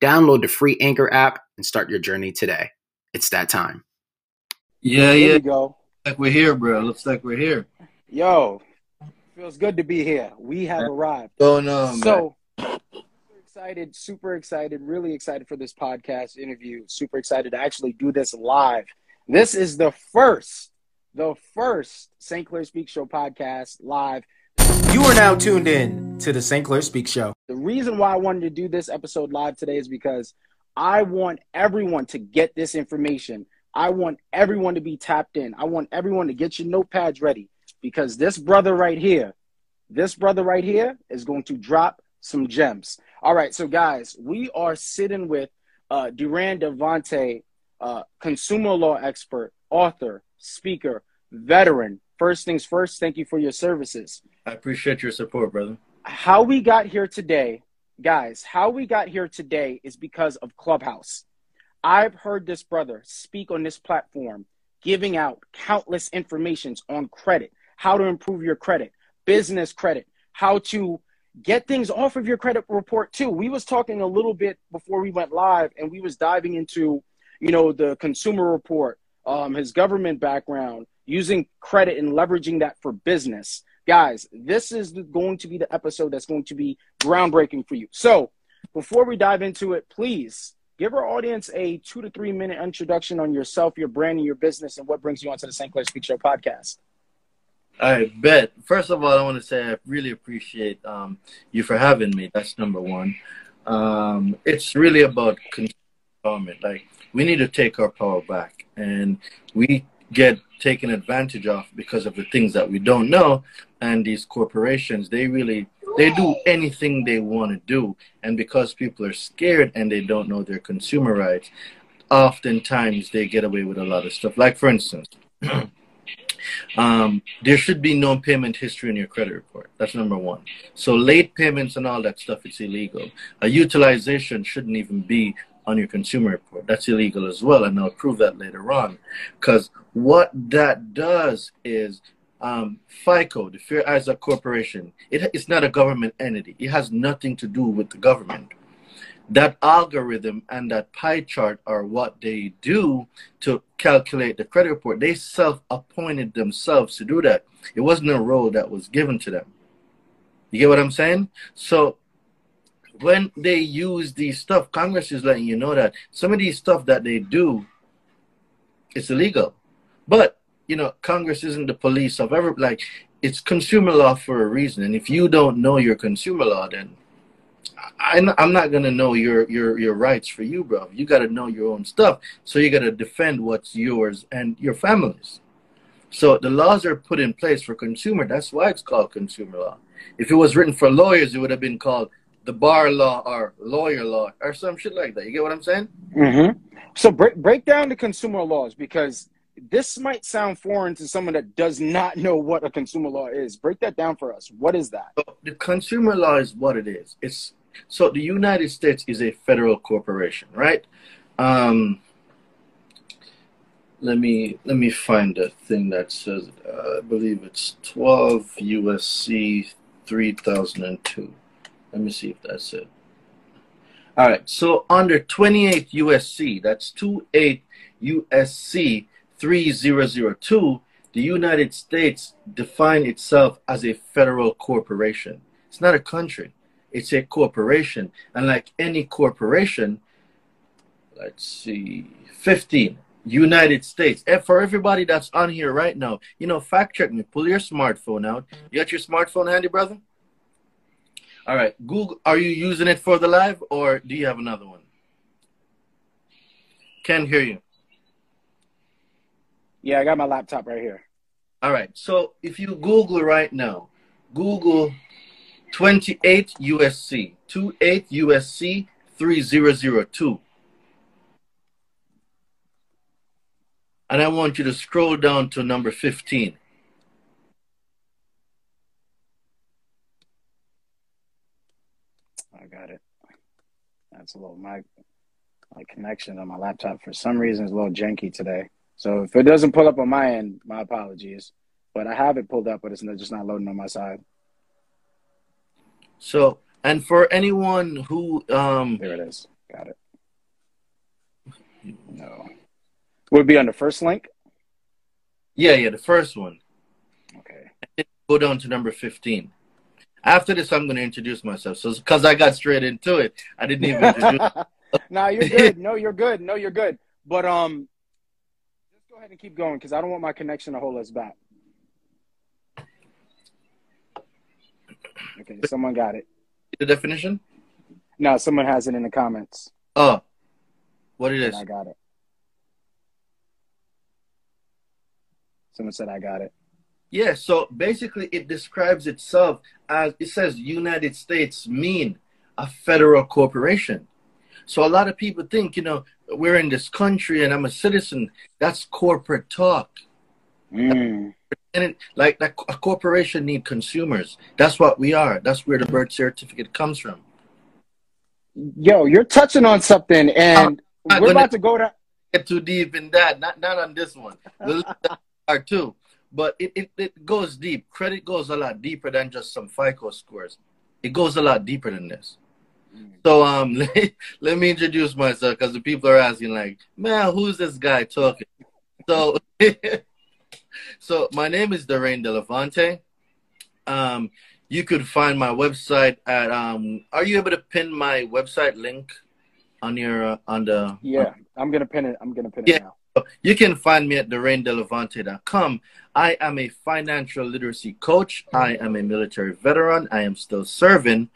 Download the free Anchor app and start your journey today. It's that time. Yeah, There yeah. we go. Like we're here, bro. Looks like we're here. Yo, feels good to be here. We have arrived. Going on, So, super excited, super excited, really excited for this podcast interview. Super excited to actually do this live. This is the first, the first St. Clair Speak Show podcast live. You are now tuned in to the St. Clair Speak Show. The reason why I wanted to do this episode live today is because I want everyone to get this information. I want everyone to be tapped in. I want everyone to get your notepads ready because this brother right here, this brother right here is going to drop some gems. All right, so guys, we are sitting with uh, Duran Devante, uh, consumer law expert, author, speaker, veteran. First things first, thank you for your services I appreciate your support, brother. how we got here today, guys, how we got here today is because of Clubhouse. I've heard this brother speak on this platform, giving out countless informations on credit, how to improve your credit, business credit, how to get things off of your credit report too. We was talking a little bit before we went live and we was diving into, you know, the consumer report, um, his government background, using credit and leveraging that for business guys, this is going to be the episode that's going to be groundbreaking for you. So, before we dive into it, please give our audience a two to three minute introduction on yourself, your brand, and your business, and what brings you onto the St. Clair Speak Show podcast. I bet. First of all, I want to say I really appreciate um, you for having me. That's number one. Um, it's really about empowerment. Like we need to take our power back, and we get taken advantage of because of the things that we don't know. And these corporations, they really they do anything they want to do, and because people are scared and they don't know their consumer rights, oftentimes they get away with a lot of stuff. Like for instance. Um, there should be no payment history in your credit report. That's number one. So late payments and all that stuff, it's illegal. A utilization shouldn't even be on your consumer report. That's illegal as well, and I'll prove that later on. Because what that does is um, FICO, the Fair Isaac Corporation, it, it's not a government entity. It has nothing to do with the government. That algorithm and that pie chart are what they do to calculate the credit report. They self appointed themselves to do that. It wasn't a role that was given to them. You get what I'm saying? So when they use these stuff, Congress is letting you know that some of these stuff that they do, it's illegal. But you know, Congress isn't the police of ever like it's consumer law for a reason. And if you don't know your consumer law, then I'm not gonna know your your your rights for you, bro. You got to know your own stuff. So you got to defend what's yours and your family's. So the laws are put in place for consumer. That's why it's called consumer law. If it was written for lawyers, it would have been called the bar law or lawyer law or some shit like that. You get what I'm saying? Mm-hmm. So, break, break down the consumer laws because this might sound foreign to someone that does not know what a consumer law is. Break that down for us. What is that? So the consumer law is what it is. It's so the United States is a federal corporation, right? Um, let me let me find the thing that says uh, I believe it's 12 USC 3002. Let me see if that's it. All right. So under 28 USC, that's 28 USC 3002, the United States define itself as a federal corporation. It's not a country. It's a corporation. And like any corporation, let's see, 15, United States. And for everybody that's on here right now, you know, fact check me. Pull your smartphone out. You got your smartphone handy, brother? All right. Google, are you using it for the live or do you have another one? Can't hear you. Yeah, I got my laptop right here. All right. So if you Google right now, Google 28 USC, 28 USC 3002. And I want you to scroll down to number 15. That's a little my my connection on my laptop for some reason is a little janky today. So if it doesn't pull up on my end, my apologies. But I have it pulled up, but it's just not loading on my side. So, and for anyone who um there it is, got it. No, would it be on the first link? Yeah, yeah, the first one. Okay. Go down to number fifteen. After this, I'm going to introduce myself. So, because I got straight into it, I didn't even introduce. nah, you're good. No, you're good. No, you're good. But um, just go ahead and keep going because I don't want my connection to hold us back. Okay, someone got it. The definition? No, someone has it in the comments. Oh, what it is? I got it. Someone said I got it. Yeah, so basically it describes itself as it says United States mean a federal corporation. So a lot of people think, you know, we're in this country and I'm a citizen. That's corporate talk. Mm. And it, like, like a corporation need consumers. That's what we are. That's where the birth certificate comes from. Yo, you're touching on something, and we're about to go to get too deep in that. Not not on this one. Part two, but it, it it goes deep. Credit goes a lot deeper than just some FICO scores. It goes a lot deeper than this. So um, let, let me introduce myself because the people are asking like, man, who's this guy talking? So, so my name is Daraine Delevante. Um, you could find my website at um. Are you able to pin my website link on your uh, on the? Yeah, I'm gonna pin it. I'm gonna pin it now. You can find me at darainedelevante.com. I am a financial literacy coach. I am a military veteran. I am still serving.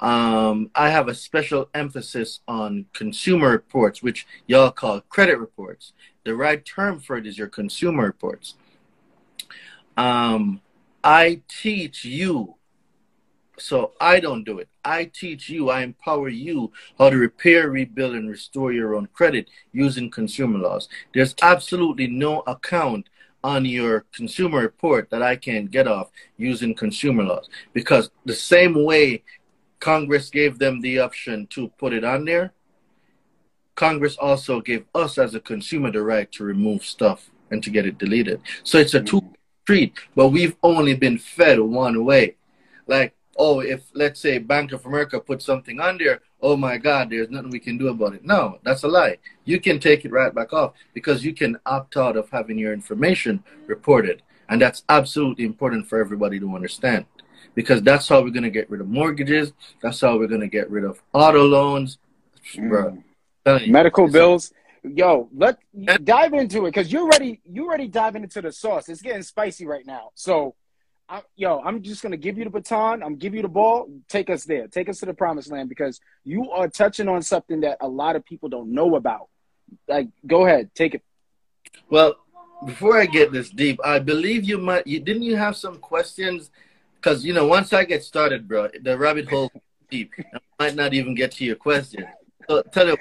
Um, I have a special emphasis on consumer reports, which y'all call credit reports. The right term for it is your consumer reports. Um, I teach you so I don't do it. I teach you, I empower you how to repair, rebuild, and restore your own credit using consumer laws. There's absolutely no account on your consumer report that I can get off using consumer laws because the same way Congress gave them the option to put it on there, Congress also gave us as a consumer the right to remove stuff and to get it deleted. So it's a two mm. street, but we've only been fed one way. Like oh, if let's say Bank of America put something on there, oh my God, there's nothing we can do about it. No, that's a lie. You can take it right back off because you can opt out of having your information reported. And that's absolutely important for everybody to understand because that's how we're going to get rid of mortgages. That's how we're going to get rid of auto loans. Mm. Medical bills. Yo, let dive into it because you're already You're already diving into the sauce. It's getting spicy right now. So I, yo, I'm just gonna give you the baton. I'm give you the ball. Take us there. Take us to the promised land because you are touching on something that a lot of people don't know about. Like, go ahead, take it. Well, before I get this deep, I believe you might. You didn't you have some questions? Because you know, once I get started, bro, the rabbit hole deep. I might not even get to your question. So tell you,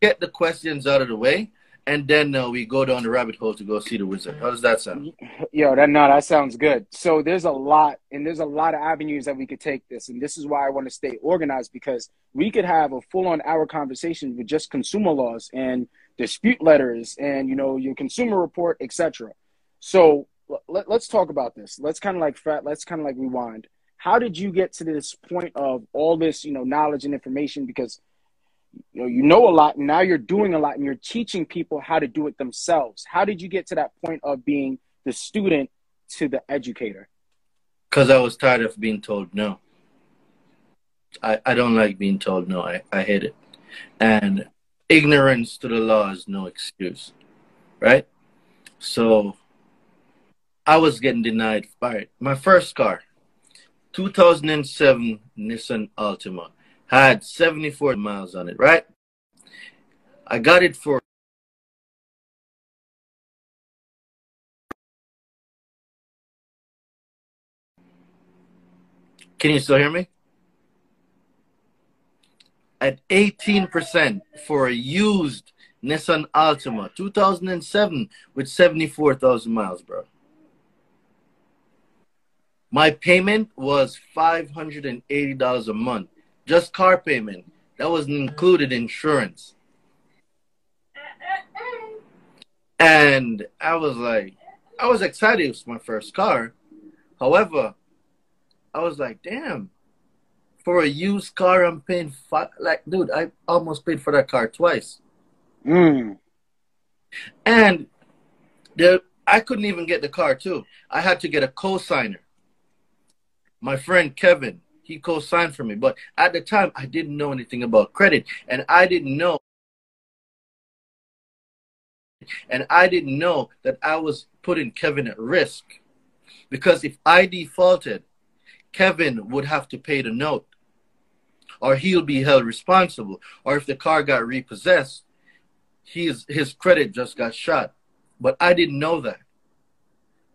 get the questions out of the way and then uh, we go down the rabbit hole to go see the wizard. How does that sound? Yo, that no, that sounds good. So there's a lot, and there's a lot of avenues that we could take this, and this is why I want to stay organized because we could have a full-on hour conversation with just consumer laws and dispute letters, and you know your consumer report, etc. So let, us talk about this. Let's kind of like fat. let's kind of like rewind. How did you get to this point of all this, you know, knowledge and information? Because you know you know a lot and now you're doing a lot and you're teaching people how to do it themselves. How did you get to that point of being the student to the educator? Because i was tired of being told no. I, I don't like being told no. I, I hate it. And ignorance to the law is no excuse right? So i was getting denied by my first car 2007 nissan altima had 74 miles on it, right? I got it for Can you still hear me? At 18% for a used Nissan Altima, 2007, with 74,000 miles, bro. My payment was $580 a month, just car payment. That wasn't included insurance. And I was like, I was excited. It was my first car. However, I was like, damn, for a used car, I'm paying five. Like, dude, I almost paid for that car twice. Mm. And the I couldn't even get the car too. I had to get a co-signer. My friend Kevin, he co-signed for me, but at the time I didn't know anything about credit, and I didn't know, and I didn't know that I was putting Kevin at risk, because if I defaulted, Kevin would have to pay the note, or he'll be held responsible, or if the car got repossessed, his his credit just got shot. But I didn't know that.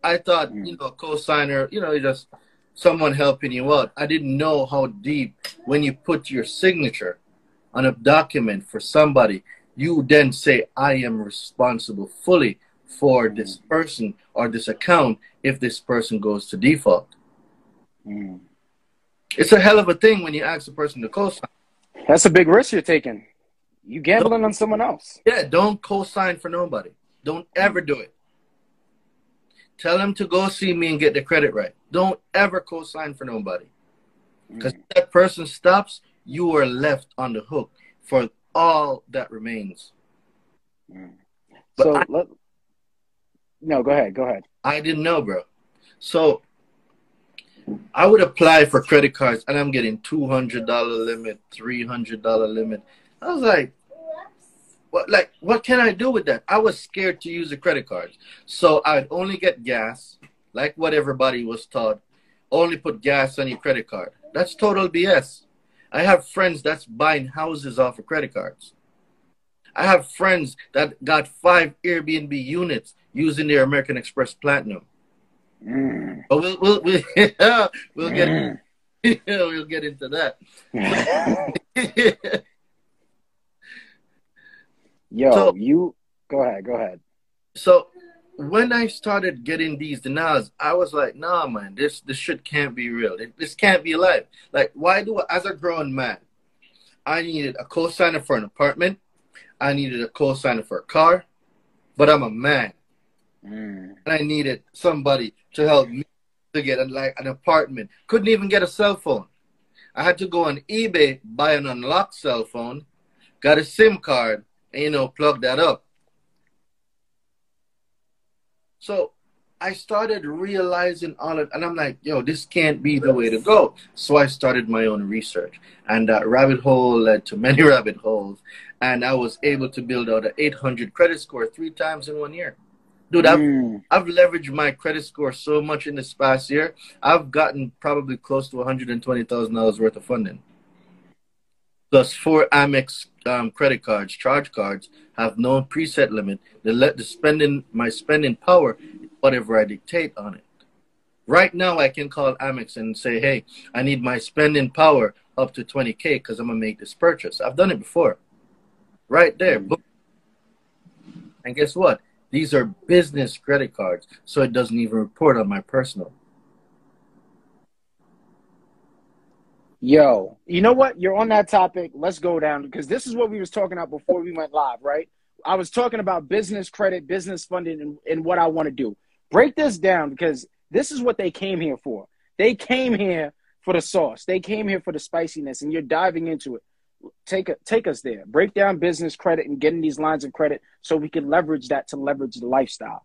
I thought, Mm. you know, co-signer, you know, he just someone helping you out. I didn't know how deep when you put your signature on a document for somebody, you then say, I am responsible fully for this person or this account if this person goes to default. Mm. It's a hell of a thing when you ask a person to co-sign. That's a big risk you're taking. You gambling on someone else. Yeah, don't co-sign for nobody. Don't ever do it. Tell them to go see me and get the credit right. Don't ever co-sign for nobody. Because Mm. that person stops, you are left on the hook for all that remains. Mm. So I- let. No, go ahead. Go ahead. I didn't know, bro. So I would apply for credit cards and I'm getting two hundred dollar limit, three hundred dollar limit. I was like, what like what can I do with that? I was scared to use the credit cards. So I'd only get gas, like what everybody was taught. Only put gas on your credit card. That's total BS. I have friends that's buying houses off of credit cards. I have friends that got five Airbnb units using their American Express Platinum. Mm. But we'll we'll we'll, we'll get Mm. we'll get into that. Yo, So- you go ahead. Go ahead. so when I started getting these denials, I was like, nah, man, this this shit can't be real. This can't be life. Like, why do I, as a grown man, I needed a co-signer for an apartment, I needed a co-signer for a car, but I'm a man. Mm. and I needed somebody to help me to get a, like an apartment. Couldn't even get a cell phone. I had to go on eBay, buy an unlocked cell phone, got a SIM card, and you know, plug that up. So I started realizing all of, and I'm like, yo, this can't be the way to go. So I started my own research, and that rabbit hole led to many rabbit holes, and I was able to build out an 800 credit score three times in one year. Dude, I've Mm. I've leveraged my credit score so much in this past year. I've gotten probably close to one hundred and twenty thousand dollars worth of funding. Plus, four Amex um, credit cards, charge cards, have no preset limit. They let the spending my spending power, whatever I dictate on it. Right now, I can call Amex and say, "Hey, I need my spending power up to twenty k because I'm gonna make this purchase." I've done it before. Right there, boom. And guess what? These are business credit cards, so it doesn't even report on my personal. Yo, you know what? You're on that topic. Let's go down because this is what we was talking about before we went live, right? I was talking about business credit, business funding, and, and what I want to do. Break this down because this is what they came here for. They came here for the sauce. They came here for the spiciness, and you're diving into it. Take a, take us there. Break down business credit and getting these lines of credit so we can leverage that to leverage the lifestyle.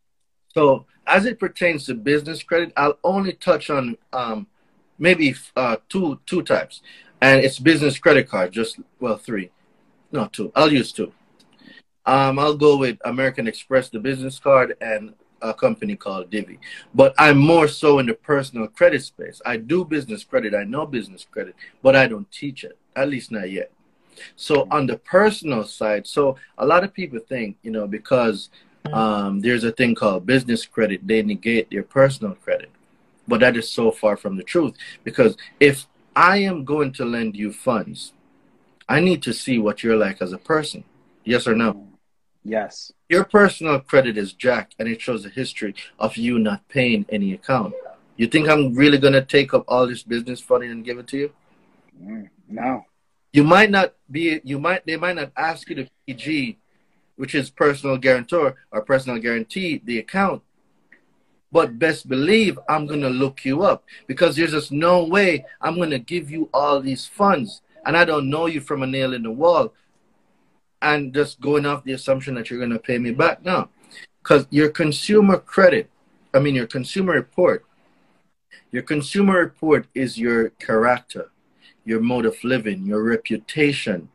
So, as it pertains to business credit, I'll only touch on um, maybe uh, two two types, and it's business credit card. Just well, three, no two. I'll use two. Um, I'll go with American Express, the business card, and a company called Divvy. But I'm more so in the personal credit space. I do business credit. I know business credit, but I don't teach it. At least not yet. So on the personal side, so a lot of people think, you know, because um, there's a thing called business credit, they negate their personal credit. But that is so far from the truth because if I am going to lend you funds, I need to see what you're like as a person. Yes or no? Yes. Your personal credit is Jack, and it shows a history of you not paying any account. You think I'm really gonna take up all this business funding and give it to you? Mm, no. You might not be. You might. They might not ask you to PG, which is personal guarantor or personal guarantee the account. But best believe I'm gonna look you up because there's just no way I'm gonna give you all these funds and I don't know you from a nail in the wall and just going off the assumption that you're gonna pay me back. No. Because your consumer credit, I mean your consumer report your consumer report is your character, your mode of living, your reputation.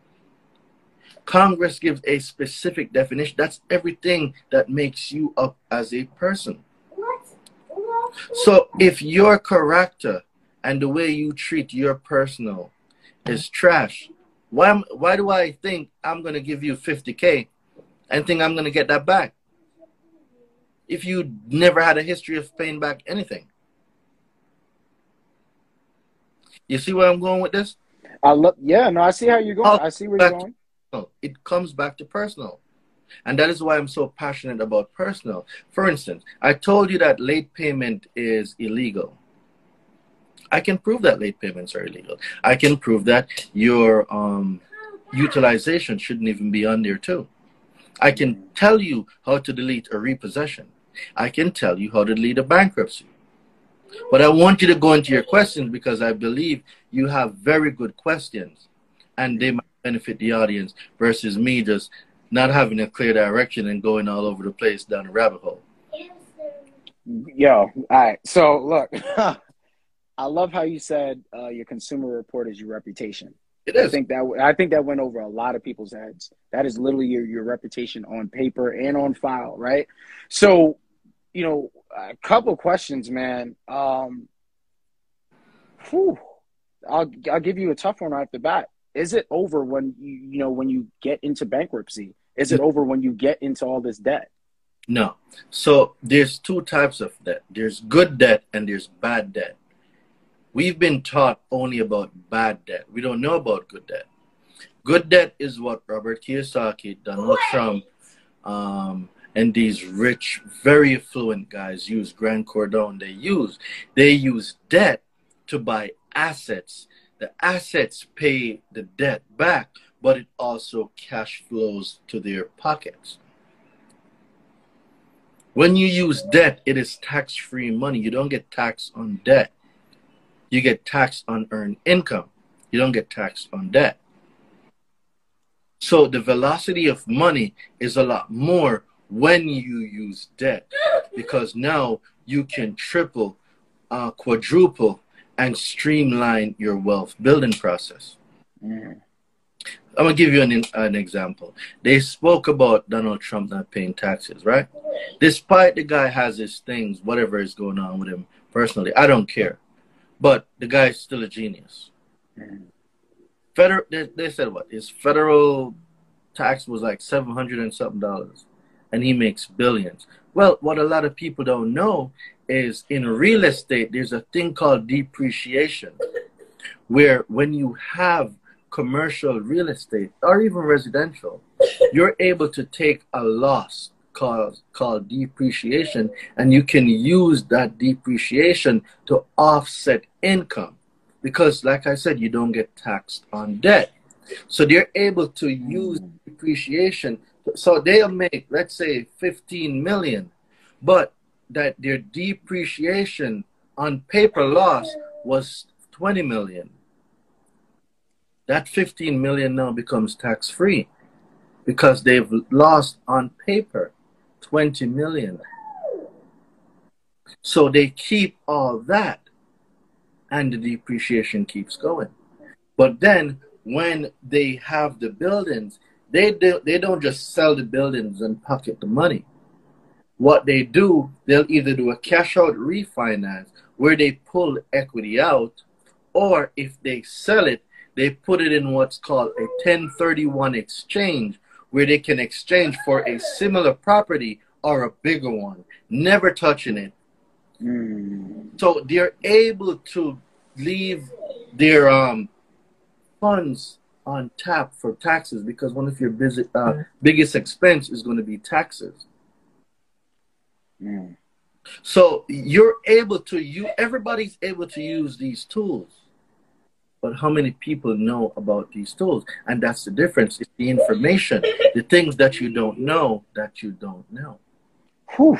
Congress gives a specific definition. That's everything that makes you up as a person. So if your character and the way you treat your personal is trash, why, why do I think I'm going to give you 50K and think I'm going to get that back? If you never had a history of paying back anything. You see where I'm going with this? I look. Yeah, no, I see how you're going. Oh, I see where you're going. It comes back to personal. And that is why I'm so passionate about personal. For instance, I told you that late payment is illegal. I can prove that late payments are illegal. I can prove that your um, utilization shouldn't even be on there too. I can tell you how to delete a repossession. I can tell you how to delete a bankruptcy. But I want you to go into your questions because I believe you have very good questions and they might benefit the audience versus me just not having a clear direction and going all over the place down a rabbit hole. Yo, all right. So look, I love how you said uh, your consumer report is your reputation. It is. I think that I think that went over a lot of people's heads. That is literally your, your reputation on paper and on file, right? So, you know, a couple questions, man. Um, whew, I'll I'll give you a tough one right off the bat. Is it over when you you know when you get into bankruptcy? Is it over when you get into all this debt? No. So there's two types of debt. There's good debt and there's bad debt. We've been taught only about bad debt. We don't know about good debt. Good debt is what Robert Kiyosaki, Donald Trump, um, and these rich, very affluent guys use Grant Cardone. They use they use debt to buy assets. The assets pay the debt back, but it also cash flows to their pockets. When you use debt, it is tax-free money. You don't get taxed on debt. You get taxed on earned income. You don't get taxed on debt. So the velocity of money is a lot more when you use debt because now you can triple, uh, quadruple, and streamline your wealth building process. Mm. I'm gonna give you an an example. They spoke about Donald Trump not paying taxes, right? Despite the guy has his things, whatever is going on with him personally, I don't care. But the guy is still a genius. Mm. Federal, they, they said what his federal tax was like seven hundred and something dollars and he makes billions. Well, what a lot of people don't know is in real estate, there's a thing called depreciation, where when you have commercial real estate or even residential, you're able to take a loss called, called depreciation and you can use that depreciation to offset income. Because, like I said, you don't get taxed on debt. So they're able to use mm. depreciation so they'll make let's say 15 million but that their depreciation on paper loss was 20 million. That 15 million now becomes tax free because they've lost on paper 20 million. So they keep all that and the depreciation keeps going. But then when they have the buildings they do, they don't just sell the buildings and pocket the money. What they do, they'll either do a cash out refinance where they pull equity out, or if they sell it, they put it in what's called a 1031 exchange where they can exchange for a similar property or a bigger one, never touching it. Mm. So they're able to leave their um, funds on tap for taxes because one of your busy, uh, biggest expense is going to be taxes. Mm. So you're able to you everybody's able to use these tools. But how many people know about these tools? And that's the difference. It's the information, the things that you don't know that you don't know. Whew.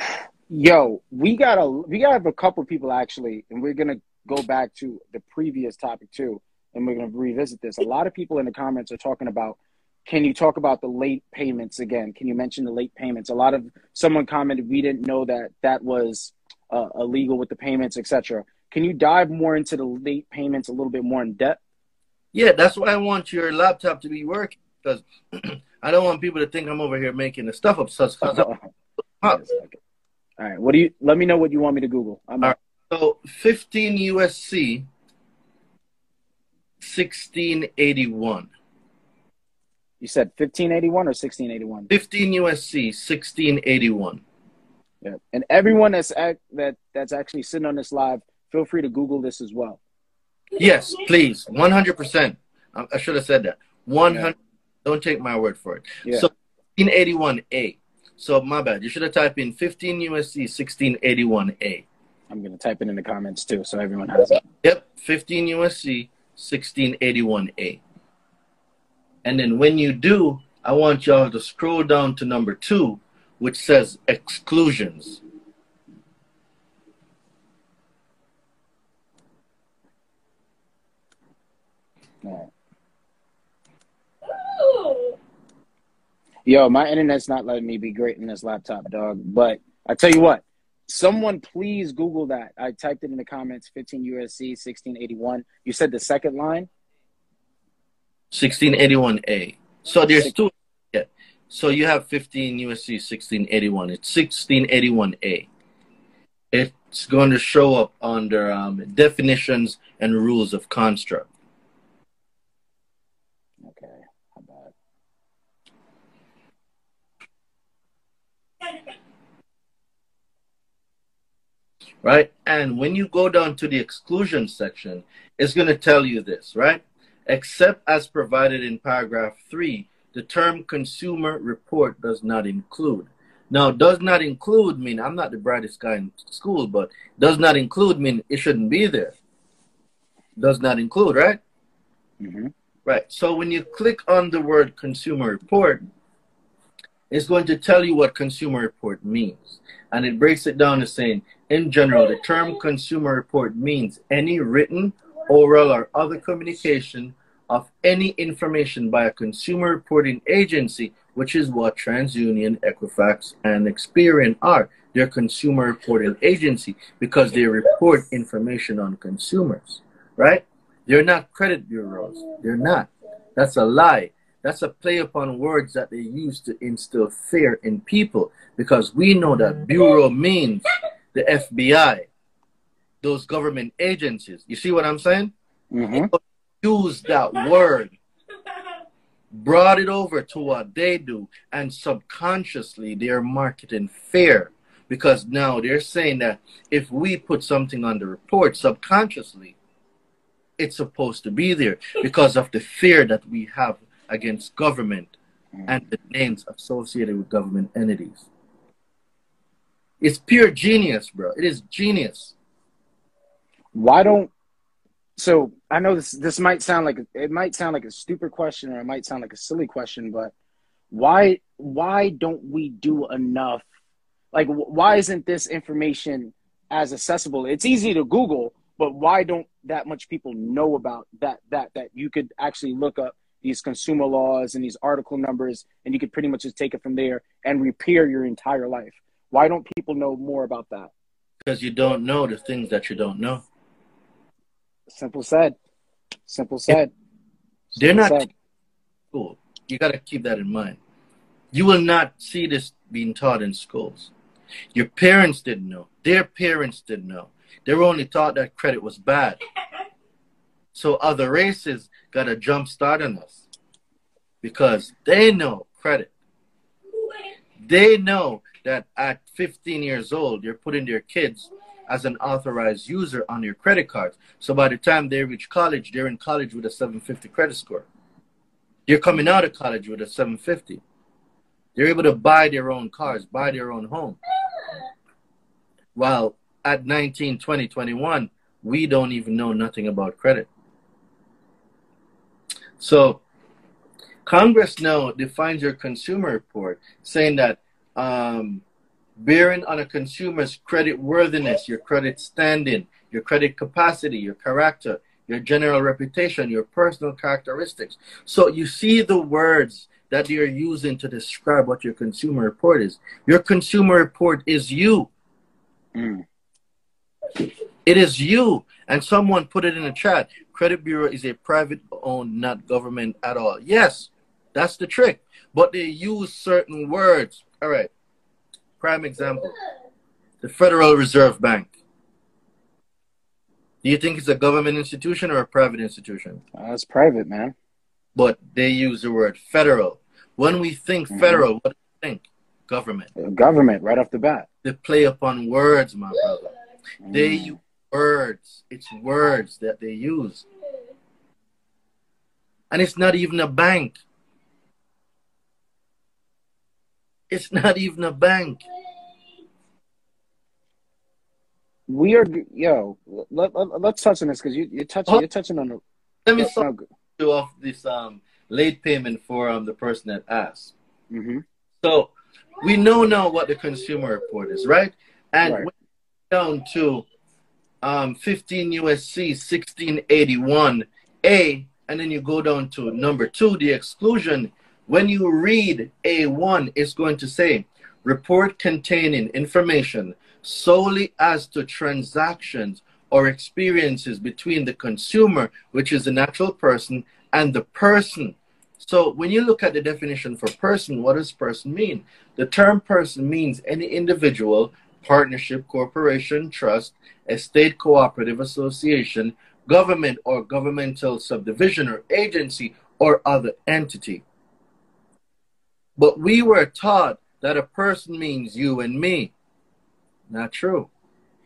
Yo, we got a we got a couple people actually, and we're gonna go back to the previous topic too, and we're gonna revisit this. A lot of people in the comments are talking about can you talk about the late payments again? Can you mention the late payments? A lot of someone commented we didn't know that that was uh, illegal with the payments, etc. Can you dive more into the late payments a little bit more in depth? Yeah, that's why I want your laptop to be working because I don't want people to think I'm over here making the stuff up. So, All right. What do you? Let me know what you want me to Google. I'm All right. So 15 USC 1681. You said 1581 or 1681? 15 USC 1681. Yeah. And everyone that's act, that that's actually sitting on this live, feel free to Google this as well. Yes, please. 100%. I, I should have said that. 100. Yeah. Don't take my word for it. Yeah. So 1581A. So my bad. You should have typed in 15 USC 1681A. I'm going to type it in the comments too so everyone has it. Yep, 15 USC 1681A. And then when you do, I want y'all to scroll down to number two, which says exclusions. Yo, my internet's not letting me be great in this laptop, dog. But I tell you what, someone please Google that. I typed it in the comments 15 USC 1681. You said the second line? 1681A. So there's two. Yeah. So you have 15 USC 1681. It's 1681A. It's going to show up under um, definitions and rules of construct. Okay. How about Right? And when you go down to the exclusion section, it's going to tell you this, right? Except as provided in paragraph 3, the term consumer report does not include. Now, does not include mean I'm not the brightest guy in school, but does not include mean it shouldn't be there. Does not include, right? Mm-hmm. Right. So when you click on the word consumer report, it's going to tell you what consumer report means. And it breaks it down to saying, in general, the term consumer report means any written, oral, or other communication of any information by a consumer reporting agency, which is what TransUnion, Equifax, and Experian are. They're consumer reporting agency because they report information on consumers, right? They're not credit bureaus. They're not. That's a lie. That's a play upon words that they use to instill fear in people because we know that bureau means the FBI, those government agencies. You see what I'm saying? Mm-hmm. Use that word, brought it over to what they do, and subconsciously they're marketing fear because now they're saying that if we put something on the report subconsciously, it's supposed to be there because of the fear that we have against government and the names associated with government entities. It's pure genius, bro. It is genius. Why don't so I know this this might sound like it might sound like a stupid question or it might sound like a silly question, but why why don't we do enough? Like why isn't this information as accessible? It's easy to Google, but why don't that much people know about that that that you could actually look up these consumer laws and these article numbers and you could pretty much just take it from there and repair your entire life. Why don't people know more about that? Because you don't know the things that you don't know. Simple said. Simple said. They're not said. school. You got to keep that in mind. You will not see this being taught in schools. Your parents didn't know. Their parents didn't know. They were only taught that credit was bad. So other races got a jump start on us because they know credit. They know that at 15 years old, you're putting their kids as an authorized user on your credit cards. So by the time they reach college, they're in college with a 750 credit score. You're coming out of college with a 750. They're able to buy their own cars, buy their own home. While at 19, 20, 21, we don't even know nothing about credit. So Congress now defines your consumer report saying that um, bearing on a consumer's credit worthiness, your credit standing, your credit capacity, your character, your general reputation, your personal characteristics. So you see the words that you're using to describe what your consumer report is. Your consumer report is you. Mm. It is you. And someone put it in the chat. Credit Bureau is a private owned, not government at all. Yes, that's the trick. But they use certain words. All right. Prime example the Federal Reserve Bank. Do you think it's a government institution or a private institution? Uh, it's private, man. But they use the word federal. When we think mm-hmm. federal, what do we think? Government. Government, right off the bat. They play upon words, my brother. Mm. They use words. It's words that they use. And it's not even a bank. It's not even a bank. We are, yo. Let, let, us touch on this because you, you're touching. You're touching on. The, let me start you off this um late payment for um the person that asked. Mm-hmm. So we know now what the consumer report is, right? And right. down to um 15 USC 1681 A, and then you go down to number two, the exclusion when you read A1, it's going to say report containing information solely as to transactions or experiences between the consumer, which is the natural person, and the person. So when you look at the definition for person, what does person mean? The term person means any individual, partnership, corporation, trust, estate cooperative association, government or governmental subdivision or agency or other entity. But we were taught that a person means you and me. Not true.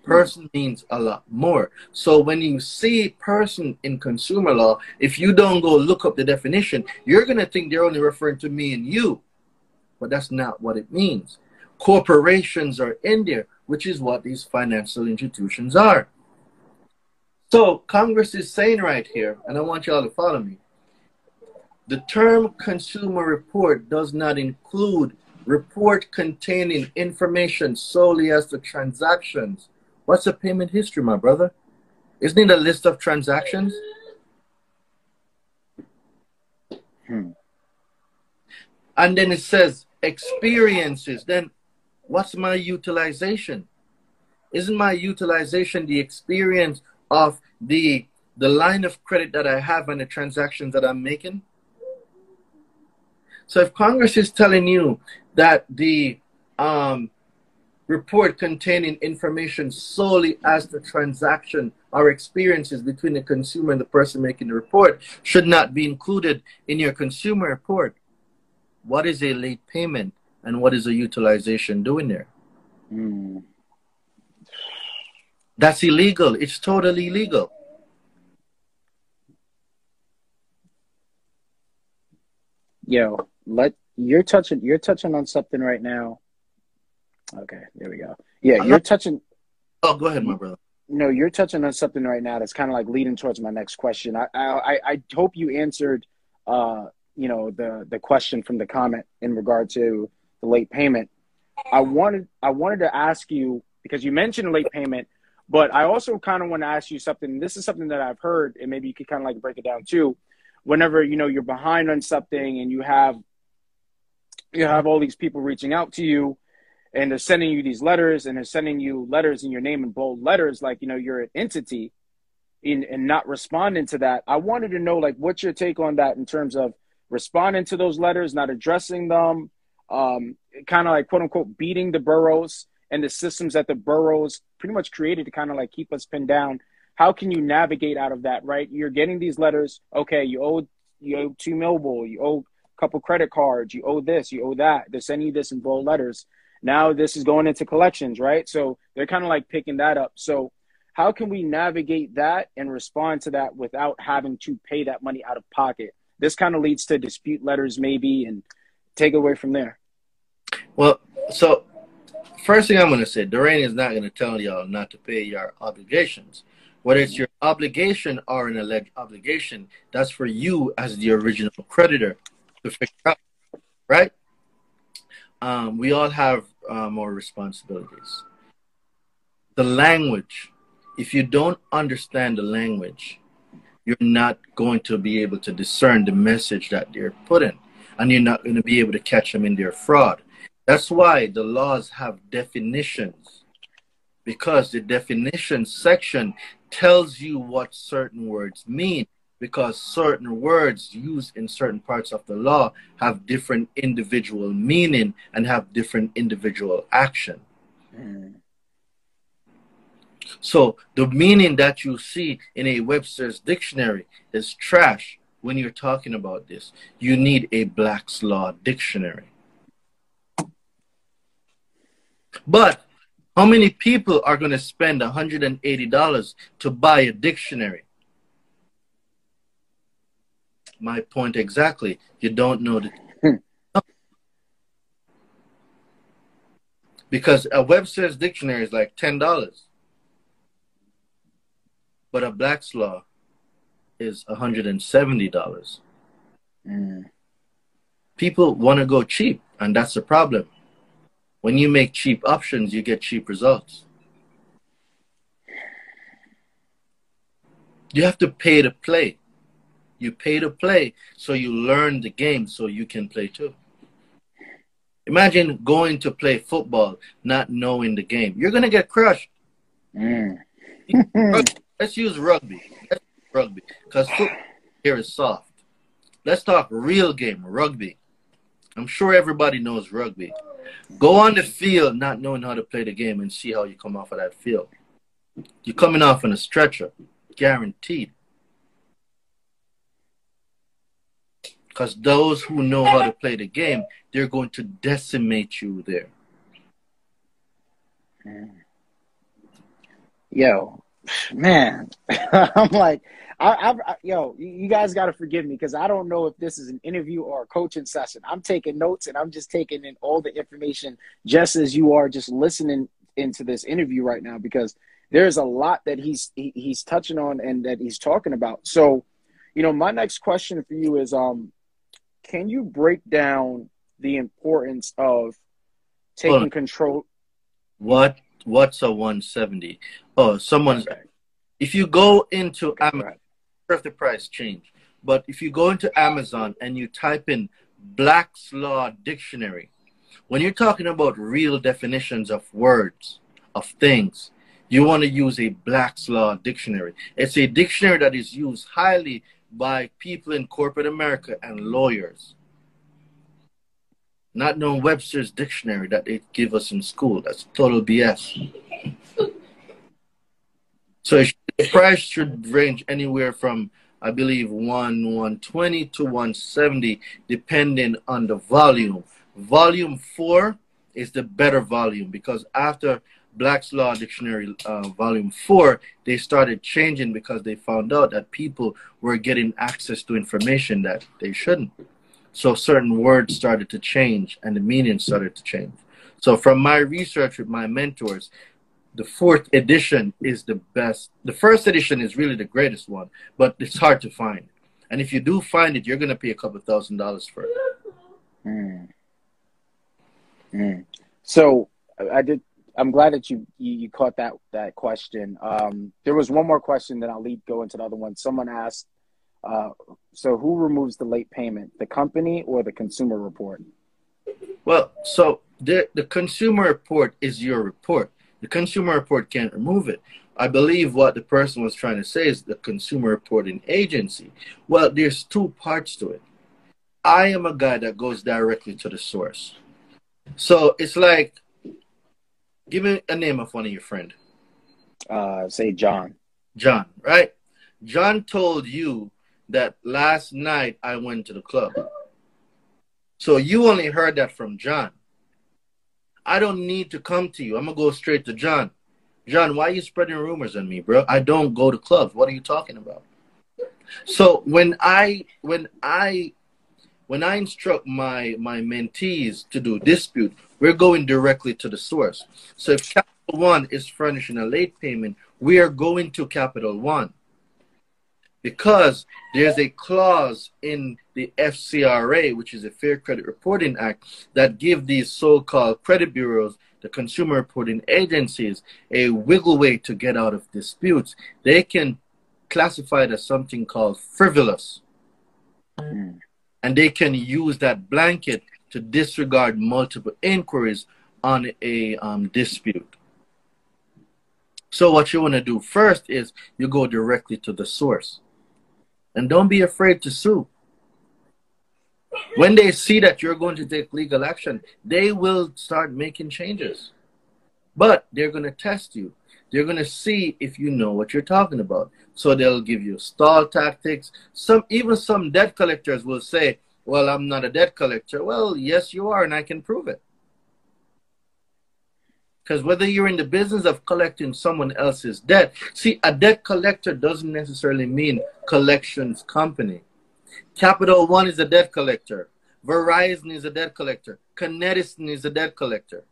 Person means a lot more. So when you see person in consumer law, if you don't go look up the definition, you're going to think they're only referring to me and you. But that's not what it means. Corporations are in there, which is what these financial institutions are. So Congress is saying right here, and I want you all to follow me the term consumer report does not include report containing information solely as to transactions. What's a payment history, my brother? Isn't it a list of transactions? Hmm. And then it says experiences. Then what's my utilization? Isn't my utilization the experience of the the line of credit that I have and the transactions that I'm making? So if Congress is telling you that the um, report containing information solely as the transaction or experiences between the consumer and the person making the report should not be included in your consumer report, what is a late payment and what is a utilization doing there? Mm. That's illegal. It's totally illegal. Yo, let you're touching you're touching on something right now. Okay, there we go. Yeah, I'm you're not, touching. Oh, go ahead, my brother. No, you're touching on something right now that's kind of like leading towards my next question. I I I hope you answered, uh, you know, the the question from the comment in regard to the late payment. I wanted I wanted to ask you because you mentioned late payment, but I also kind of want to ask you something. This is something that I've heard, and maybe you could kind of like break it down too. Whenever you know you're behind on something and you have you have all these people reaching out to you and they're sending you these letters and they're sending you letters in your name in bold letters like you know you're an entity in and not responding to that. I wanted to know like what's your take on that in terms of responding to those letters not addressing them um, kind of like quote unquote beating the bureaus and the systems that the bureaus pretty much created to kind of like keep us pinned down. How can you navigate out of that right? You're getting these letters. Okay you owe you owe T-Mobile you owe couple credit cards. You owe this, you owe that. They're sending you this in bold letters. Now this is going into collections, right? So they're kind of like picking that up. So how can we navigate that and respond to that without having to pay that money out of pocket? this kind of leads to dispute letters, maybe, and take away from there. Well, so first thing I'm going to say, Dorian is not going to tell y'all not to pay your obligations. Whether it's your obligation or an alleged obligation, that's for you as the original creditor to figure out, right? Um, we all have uh, more responsibilities. The language, if you don't understand the language, you're not going to be able to discern the message that they're putting, and you're not going to be able to catch them in their fraud. That's why the laws have definitions, because the definition section tells you what certain words mean, because certain words used in certain parts of the law have different individual meaning and have different individual action. Mm. So the meaning that you see in a Webster's dictionary is trash when you're talking about this. You need a Black's Law dictionary. But how many people are going to spend $180 to buy a dictionary? My point exactly. You don't know the. because a Webster's dictionary is like $10. But a Black's Law is $170. Mm. People want to go cheap, and that's the problem. When you make cheap options, you get cheap results. You have to pay to play. You pay to play so you learn the game so you can play too. Imagine going to play football not knowing the game. You're going to get crushed. Mm. Let's use rugby. Let's use rugby because football here is soft. Let's talk real game, rugby. I'm sure everybody knows rugby. Go on the field not knowing how to play the game and see how you come off of that field. You're coming off on a stretcher, guaranteed. Because those who know how to play the game, they're going to decimate you there. Yo, man, I'm like, I, I, yo, you guys got to forgive me because I don't know if this is an interview or a coaching session. I'm taking notes and I'm just taking in all the information just as you are just listening into this interview right now because there's a lot that he's he, he's touching on and that he's talking about. So, you know, my next question for you is um can you break down the importance of taking control What what's a 170? Oh, someone's okay. if you go into Amazon if the price change. But if you go into Amazon and you type in Black's Law Dictionary, when you're talking about real definitions of words, of things, you want to use a Black's Law Dictionary. It's a dictionary that is used highly by people in corporate America and lawyers. Not knowing Webster's dictionary that they give us in school. That's total BS. So the price should range anywhere from I believe one 120 to 170 depending on the volume. Volume 4 is the better volume because after Black's Law Dictionary uh, Volume 4, they started changing because they found out that people were getting access to information that they shouldn't. So certain words started to change and the meaning started to change. So from my research with my mentors, the fourth edition is the best. The first edition is really the greatest one, but it's hard to find. And if you do find it, you're going to pay a couple thousand dollars for it. Mm. Mm. So I did. I'm glad that you, you, you caught that that question. Um, there was one more question, then I'll lead go into the other one. Someone asked, uh, so who removes the late payment, the company or the consumer report? Well, so the the consumer report is your report. The consumer report can't remove it. I believe what the person was trying to say is the consumer reporting agency. Well, there's two parts to it. I am a guy that goes directly to the source. So it's like, give me a name of one of your friend. Uh, say John. John, right? John told you that last night I went to the club. So you only heard that from John. I don't need to come to you. I'm gonna go straight to John. John, why are you spreading rumors on me, bro? I don't go to clubs. What are you talking about? So when I when I when I instruct my my mentees to do dispute, we're going directly to the source. So if Capital One is furnishing a late payment, we are going to Capital One because there's a clause in the FCRA, which is the Fair Credit Reporting Act, that give these so-called credit bureaus, the consumer reporting agencies, a wiggle way to get out of disputes. They can classify it as something called frivolous. Mm. And they can use that blanket to disregard multiple inquiries on a um, dispute. So what you want to do first is you go directly to the source. And don't be afraid to sue. When they see that you're going to take legal action, they will start making changes. But they're going to test you. They're going to see if you know what you're talking about. So they'll give you stall tactics. Some even some debt collectors will say, "Well, I'm not a debt collector." Well, yes, you are, and I can prove it. Because whether you're in the business of collecting someone else's debt, see, a debt collector doesn't necessarily mean collections company. Capital One is a debt collector. Verizon is a debt collector. Con Edison is a debt collector.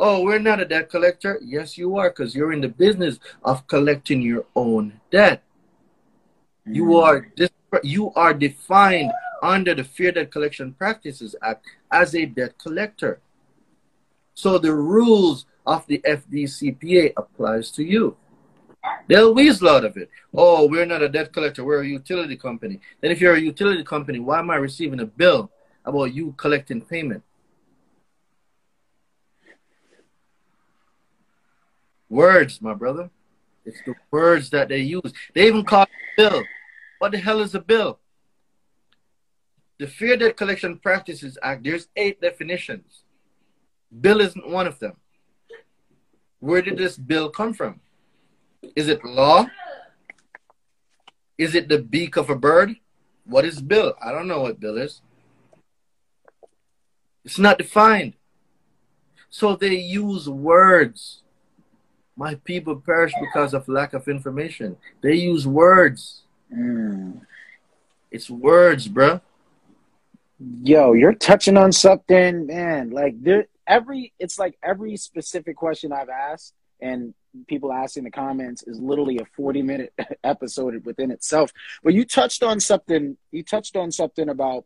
Oh, we're not a debt collector. Yes, you are, because you're in the business of collecting your own debt. You mm. are you are defined under the Fair Debt Collection Practices Act as a debt collector. So the rules of the FDCPA applies to you. They'll weasel out of it. Oh, we're not a debt collector, we're a utility company. Then if you're a utility company, why am I receiving a bill about you collecting payment? Words, my brother. It's the words that they use. They even call bill. What the hell is a bill? The Fair Debt Collection Practices Act, there's eight definitions. Bill isn't one of them. Where did this bill come from? Is it law? Is it the beak of a bird? What is bill? I don't know what bill is. It's not defined. So they use words. My people perish because of lack of information. They use words. Mm. It's words, bruh. Yo, you're touching on something, man. Like there, every it's like every specific question I've asked and people asking the comments is literally a 40 minute episode within itself. But you touched on something, you touched on something about,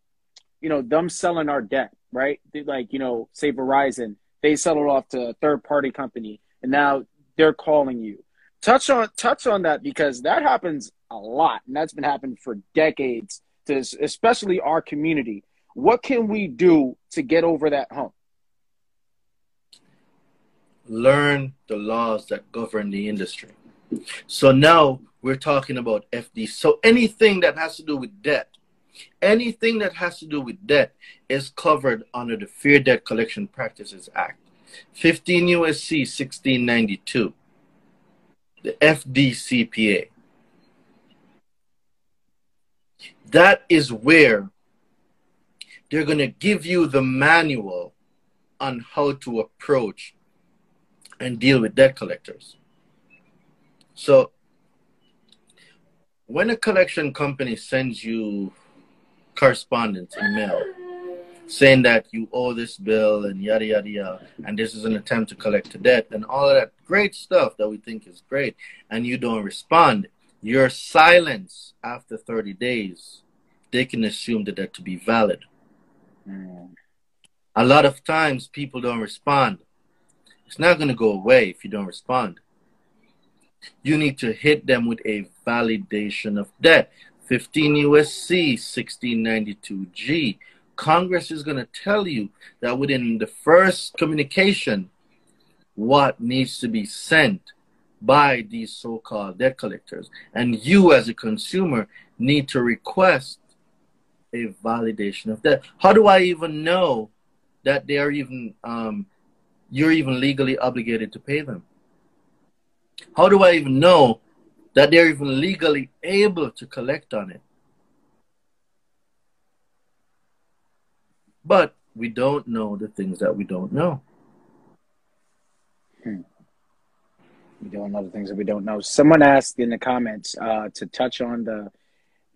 you know, them selling our debt, right? Like, you know, say Verizon, they settled off to a third party company and now they're calling you. Touch on touch on that because that happens a lot and that's been happening for decades to especially our community. What can we do to get over that hump? learn the laws that govern the industry. So now we're talking about FD. So anything that has to do with debt, anything that has to do with debt is covered under the Fair Debt Collection Practices Act, 15 USC 1692, the FDCPA. That is where they're going to give you the manual on how to approach and deal with debt collectors. So when a collection company sends you correspondence in mail saying that you owe this bill and yada yada yada and this is an attempt to collect a debt and all of that great stuff that we think is great and you don't respond your silence after 30 days they can assume the debt to be valid mm. a lot of times people don't respond it's not going to go away if you don't respond. You need to hit them with a validation of debt. 15 USC 1692G. Congress is going to tell you that within the first communication, what needs to be sent by these so called debt collectors. And you, as a consumer, need to request a validation of that. How do I even know that they are even um, you're even legally obligated to pay them? How do I even know that they're even legally able to collect on it? But we don't know the things that we don't know. Hmm. We don't know the things that we don't know. Someone asked in the comments uh, to touch on the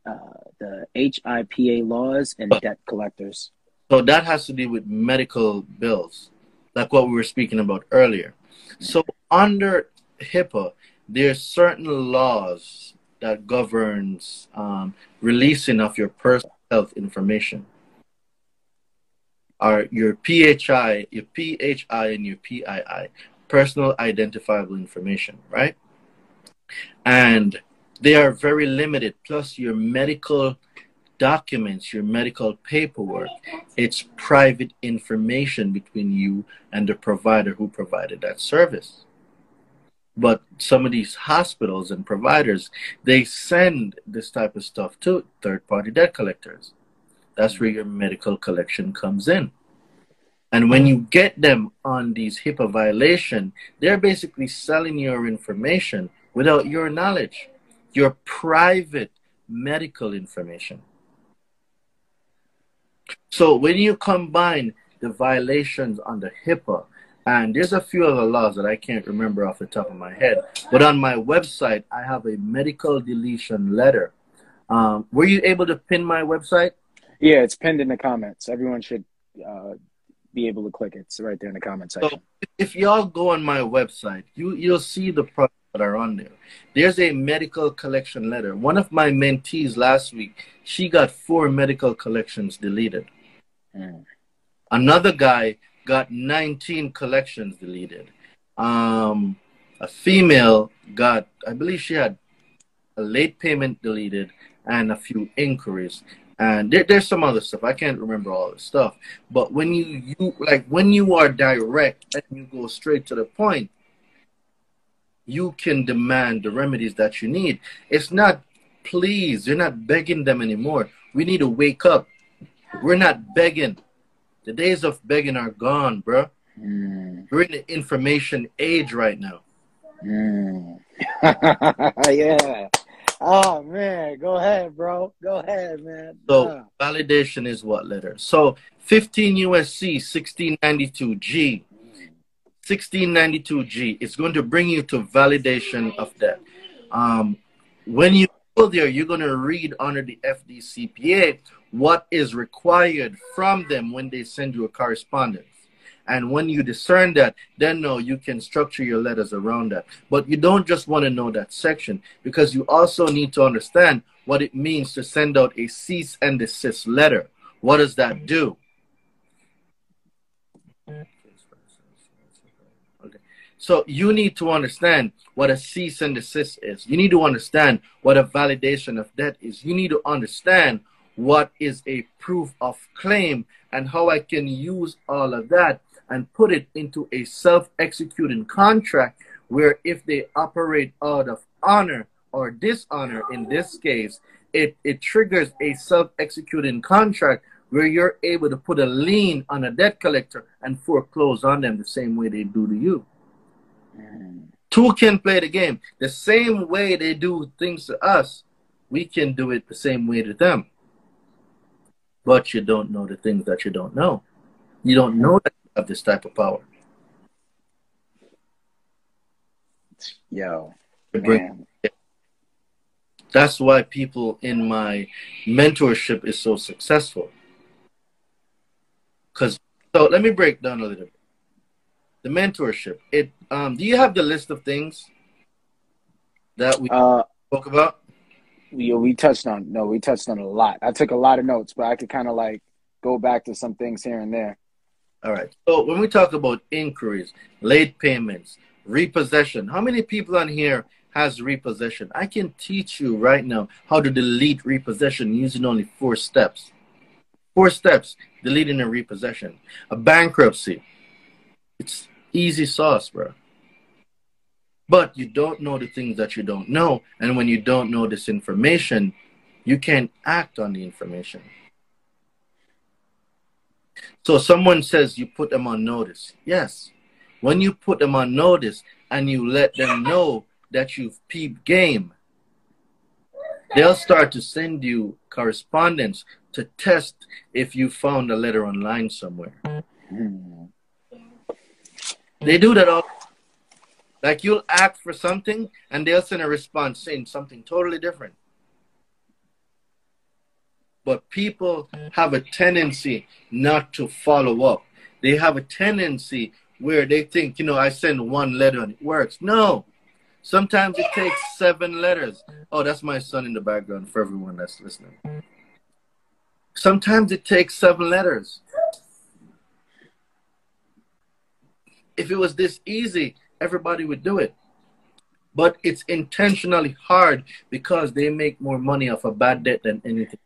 uh, the HIPAA laws and debt collectors. So that has to do with medical bills, like what we were speaking about earlier. So under HIPAA, are certain laws that governs um, releasing of your personal health information. Are your PHI, your PHI, and your PII, personal identifiable information, right? And they are very limited. Plus, your medical documents, your medical paperwork, it's private information between you and the provider who provided that service. But some of these hospitals and providers, they send this type of stuff to third party debt collectors. That's where your medical collection comes in. And when you get them on these HIPAA violation, they're basically selling your information without your knowledge, your private medical information. So when you combine the violations under HIPAA, and there's a few other laws that I can't remember off the top of my head, but on my website, I have a medical deletion letter. Um, were you able to pin my website? Yeah, it's pinned in the comments. Everyone should uh, be able to click it. It's right there in the comment section. So if y'all go on my website, you you'll see the products that are on there. There's a medical collection letter. One of my mentees last week, she got four medical collections deleted. Mm. Another guy got 19 collections deleted. Um, a female got, I believe she had a late payment deleted and a few inquiries and there, there's some other stuff. I can't remember all the stuff. But when you you like when you are direct and you go straight to the point you can demand the remedies that you need. It's not please you're not begging them anymore. We need to wake up. We're not begging. The days of begging are gone bro mm. we're in the information age right now. Mm. yeah Oh man, go ahead, bro. Go ahead, man. So uh. validation is what letter? So 15 USC 1692G. 1692G. It's going to bring you to validation of that. Um, when you go there, you're going to read under the FDCPA what is required from them when they send you a correspondence. And when you discern that, then no, you can structure your letters around that. But you don't just want to know that section because you also need to understand what it means to send out a cease and desist letter. What does that do? So you need to understand what a cease and desist is. You need to understand what a validation of debt is. You need to understand what is a proof of claim and how I can use all of that and put it into a self executing contract where if they operate out of honor or dishonor in this case, it, it triggers a self executing contract where you're able to put a lien on a debt collector and foreclose on them the same way they do to you. Two can play the game. The same way they do things to us, we can do it the same way to them. But you don't know the things that you don't know. You don't know that of this type of power. Yo, man. That's why people in my mentorship is so successful. Cause so let me break down a little bit. The mentorship. It um do you have the list of things that we uh, spoke about? We we touched on no, we touched on a lot. I took a lot of notes, but I could kind of like go back to some things here and there. All right. So when we talk about inquiries, late payments, repossession, how many people on here has repossession? I can teach you right now how to delete repossession using only four steps. Four steps deleting a repossession. A bankruptcy. It's easy sauce, bro. But you don't know the things that you don't know. And when you don't know this information, you can't act on the information. So someone says you put them on notice. Yes. When you put them on notice and you let them know that you've peeped game, they'll start to send you correspondence to test if you found a letter online somewhere. They do that all. Like you'll ask for something and they'll send a response saying something totally different. But people have a tendency not to follow up. They have a tendency where they think, you know, I send one letter and it works. No. Sometimes it takes seven letters. Oh, that's my son in the background for everyone that's listening. Sometimes it takes seven letters. If it was this easy, everybody would do it. But it's intentionally hard because they make more money off a bad debt than anything.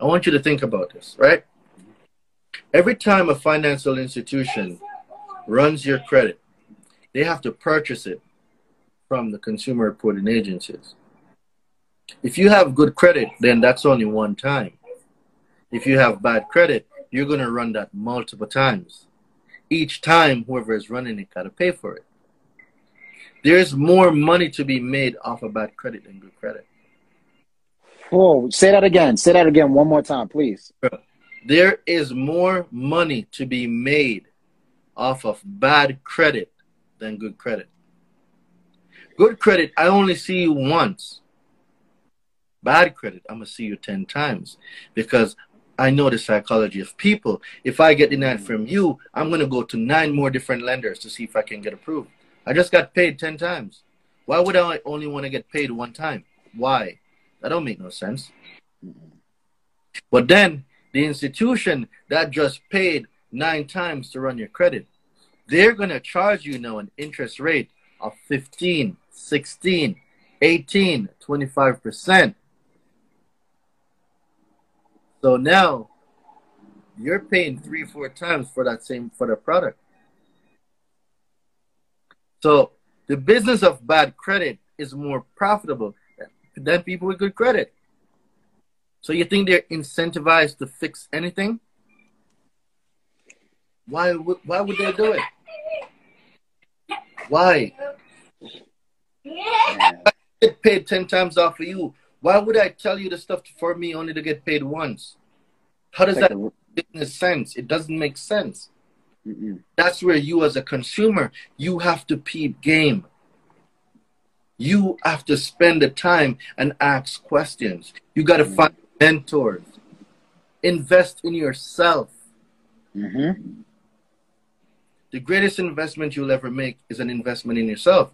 I want you to think about this, right? Every time a financial institution runs your credit, they have to purchase it from the consumer reporting agencies. If you have good credit, then that's only one time. If you have bad credit, you're going to run that multiple times. Each time, whoever is running it got to pay for it. There's more money to be made off of bad credit than good credit. Whoa, say that again. Say that again one more time, please. There is more money to be made off of bad credit than good credit. Good credit, I only see you once. Bad credit, I'm going to see you 10 times because I know the psychology of people. If I get denied from you, I'm going to go to nine more different lenders to see if I can get approved. I just got paid 10 times. Why would I only want to get paid one time? Why? That don't make no sense. But then the institution that just paid nine times to run your credit, they're going to charge you now an interest rate of 15, 16, 18, 25%. So now you're paying three, four times for that same for the product. So the business of bad credit is more profitable than people with good credit. So you think they're incentivized to fix anything? Why would why would they do it? Why? I get paid ten times off of you. Why would I tell you the stuff for me only to get paid once? How does that make sense? It doesn't make sense. Mm-mm. That's where you, as a consumer, you have to peep game. You have to spend the time and ask questions. You got to mm-hmm. find mentors. Invest in yourself. Mm-hmm. The greatest investment you'll ever make is an investment in yourself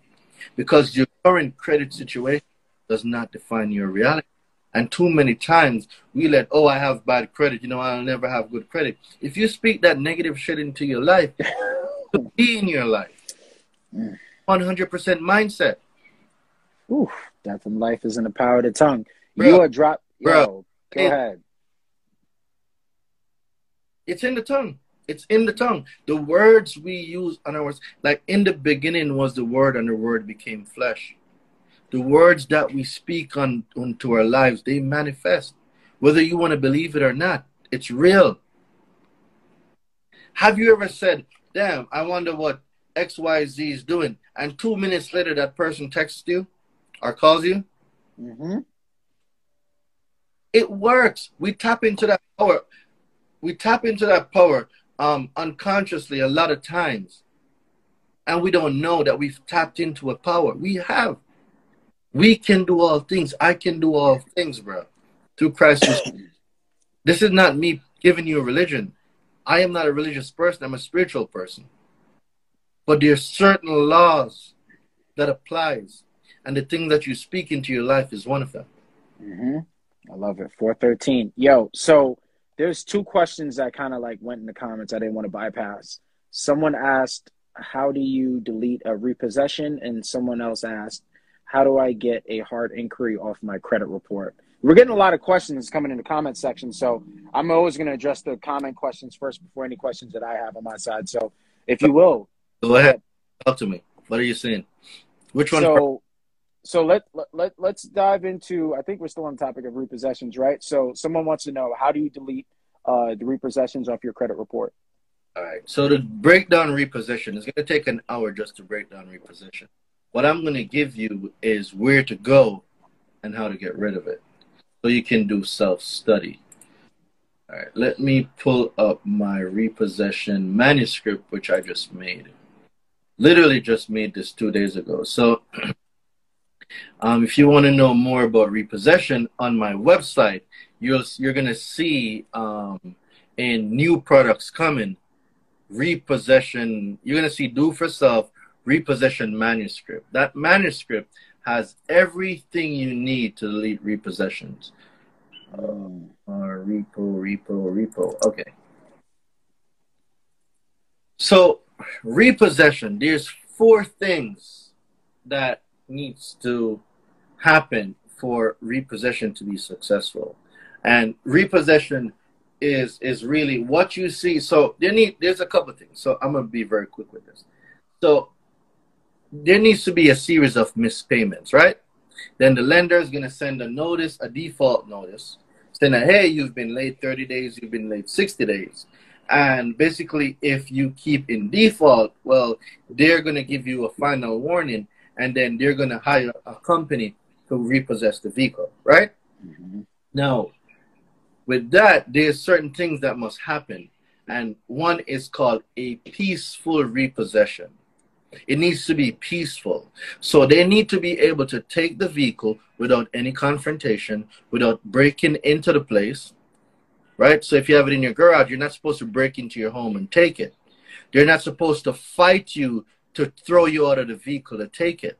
because your current credit situation does not define your reality. And too many times we let, oh, I have bad credit. You know, I'll never have good credit. If you speak that negative shit into your life, to be in your life. 100% mindset. Ooh, death and life is in the power of the tongue. Bro, you are drop. Yo, bro, go it, ahead. It's in the tongue. It's in the tongue. The words we use on our like in the beginning was the word, and the word became flesh the words that we speak on onto our lives they manifest whether you want to believe it or not it's real have you ever said damn i wonder what xyz is doing and two minutes later that person texts you or calls you mm-hmm. it works we tap into that power we tap into that power um, unconsciously a lot of times and we don't know that we've tapped into a power we have we can do all things. I can do all things, bro, through Christ. this is not me giving you a religion. I am not a religious person. I'm a spiritual person. But there are certain laws that applies, and the thing that you speak into your life is one of them. Mm-hmm. I love it. Four thirteen. Yo, so there's two questions that kind of like went in the comments. I didn't want to bypass. Someone asked, "How do you delete a repossession?" and someone else asked, how do I get a hard inquiry off my credit report? We're getting a lot of questions coming in the comment section, so I'm always going to address the comment questions first before any questions that I have on my side. So, if you will, go ahead, talk to me. What are you saying? Which one? So, so let, let let let's dive into. I think we're still on the topic of repossessions, right? So, someone wants to know how do you delete uh, the repossessions off your credit report? All right. So to break down repossession, it's going to take an hour just to break down repossession. What I'm going to give you is where to go and how to get rid of it. So you can do self study. All right, let me pull up my repossession manuscript, which I just made. Literally just made this two days ago. So, um, if you want to know more about repossession, on my website, you'll you're gonna see um, in new products coming repossession. You're gonna see do for self repossession manuscript. That manuscript has everything you need to delete repossessions. Um, uh, repo, repo, repo. Okay. So repossession. There's four things that needs to happen for repossession to be successful, and repossession is is really what you see. So there need there's a couple things. So I'm gonna be very quick with this. So there needs to be a series of mispayments, right? Then the lender is to send a notice, a default notice, saying that, hey, you've been late 30 days, you've been late 60 days. And basically, if you keep in default, well, they're to give you a final warning and then they're going to hire a company to repossess the vehicle, right? Mm-hmm. Now, with that, there's certain things that must happen. And one is called a peaceful repossession. It needs to be peaceful. So they need to be able to take the vehicle without any confrontation, without breaking into the place, right? So if you have it in your garage, you're not supposed to break into your home and take it. They're not supposed to fight you to throw you out of the vehicle to take it.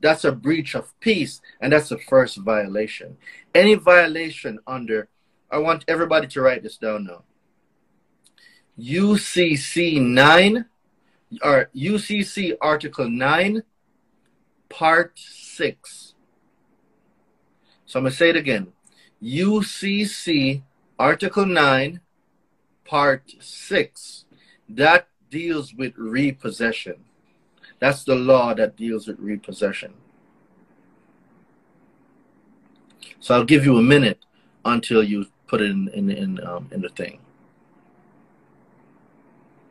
That's a breach of peace, and that's the first violation. Any violation under, I want everybody to write this down now. UCC 9 or UCC Article 9, Part 6. So I'm going to say it again. UCC Article 9, Part 6. That deals with repossession. That's the law that deals with repossession. So I'll give you a minute until you put it in in in, um, in the thing.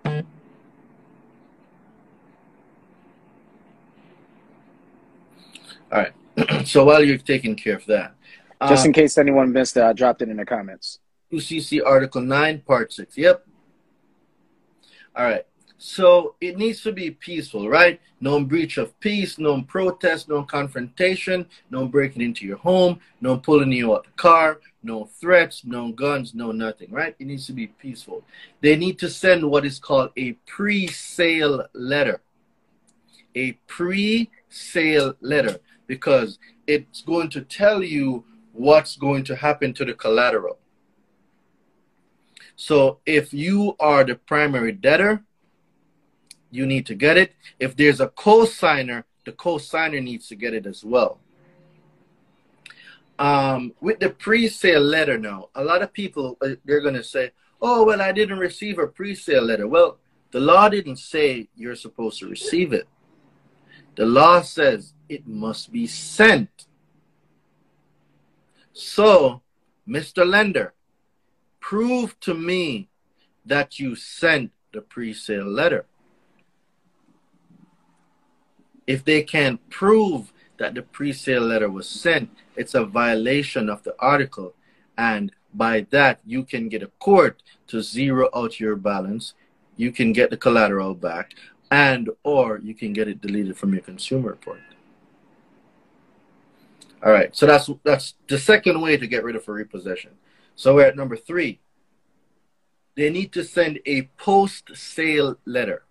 All right. so while you're taking care of that, just uh, in case anyone missed it, I dropped it in the comments. UCC Article 9, Part 6. Yep. All right. So it needs to be peaceful, right? No breach of peace, no protest, no confrontation, no breaking into your home, no pulling you out the car, no threats, no guns, no nothing, right? It needs to be peaceful. They need to send what is called a pre sale letter. A pre sale letter because it's going to tell you what's going to happen to the collateral. So if you are the primary debtor, you need to get it. If there's a co-signer, the co-signer needs to get it as well. Um, with the pre-sale letter now, a lot of people uh, they're going to say, "Oh, well, I didn't receive a pre-sale letter." Well, the law didn't say you're supposed to receive it. The law says it must be sent. So, Mr. Lender, prove to me that you sent the pre sale letter. If they can't prove that the pre sale letter was sent, it's a violation of the article. And by that, you can get a court to zero out your balance. You can get the collateral back, and or you can get it deleted from your consumer report. All right, so that's that's the second way to get rid of a repossession. So we're at number three. They need to send a post-sale letter.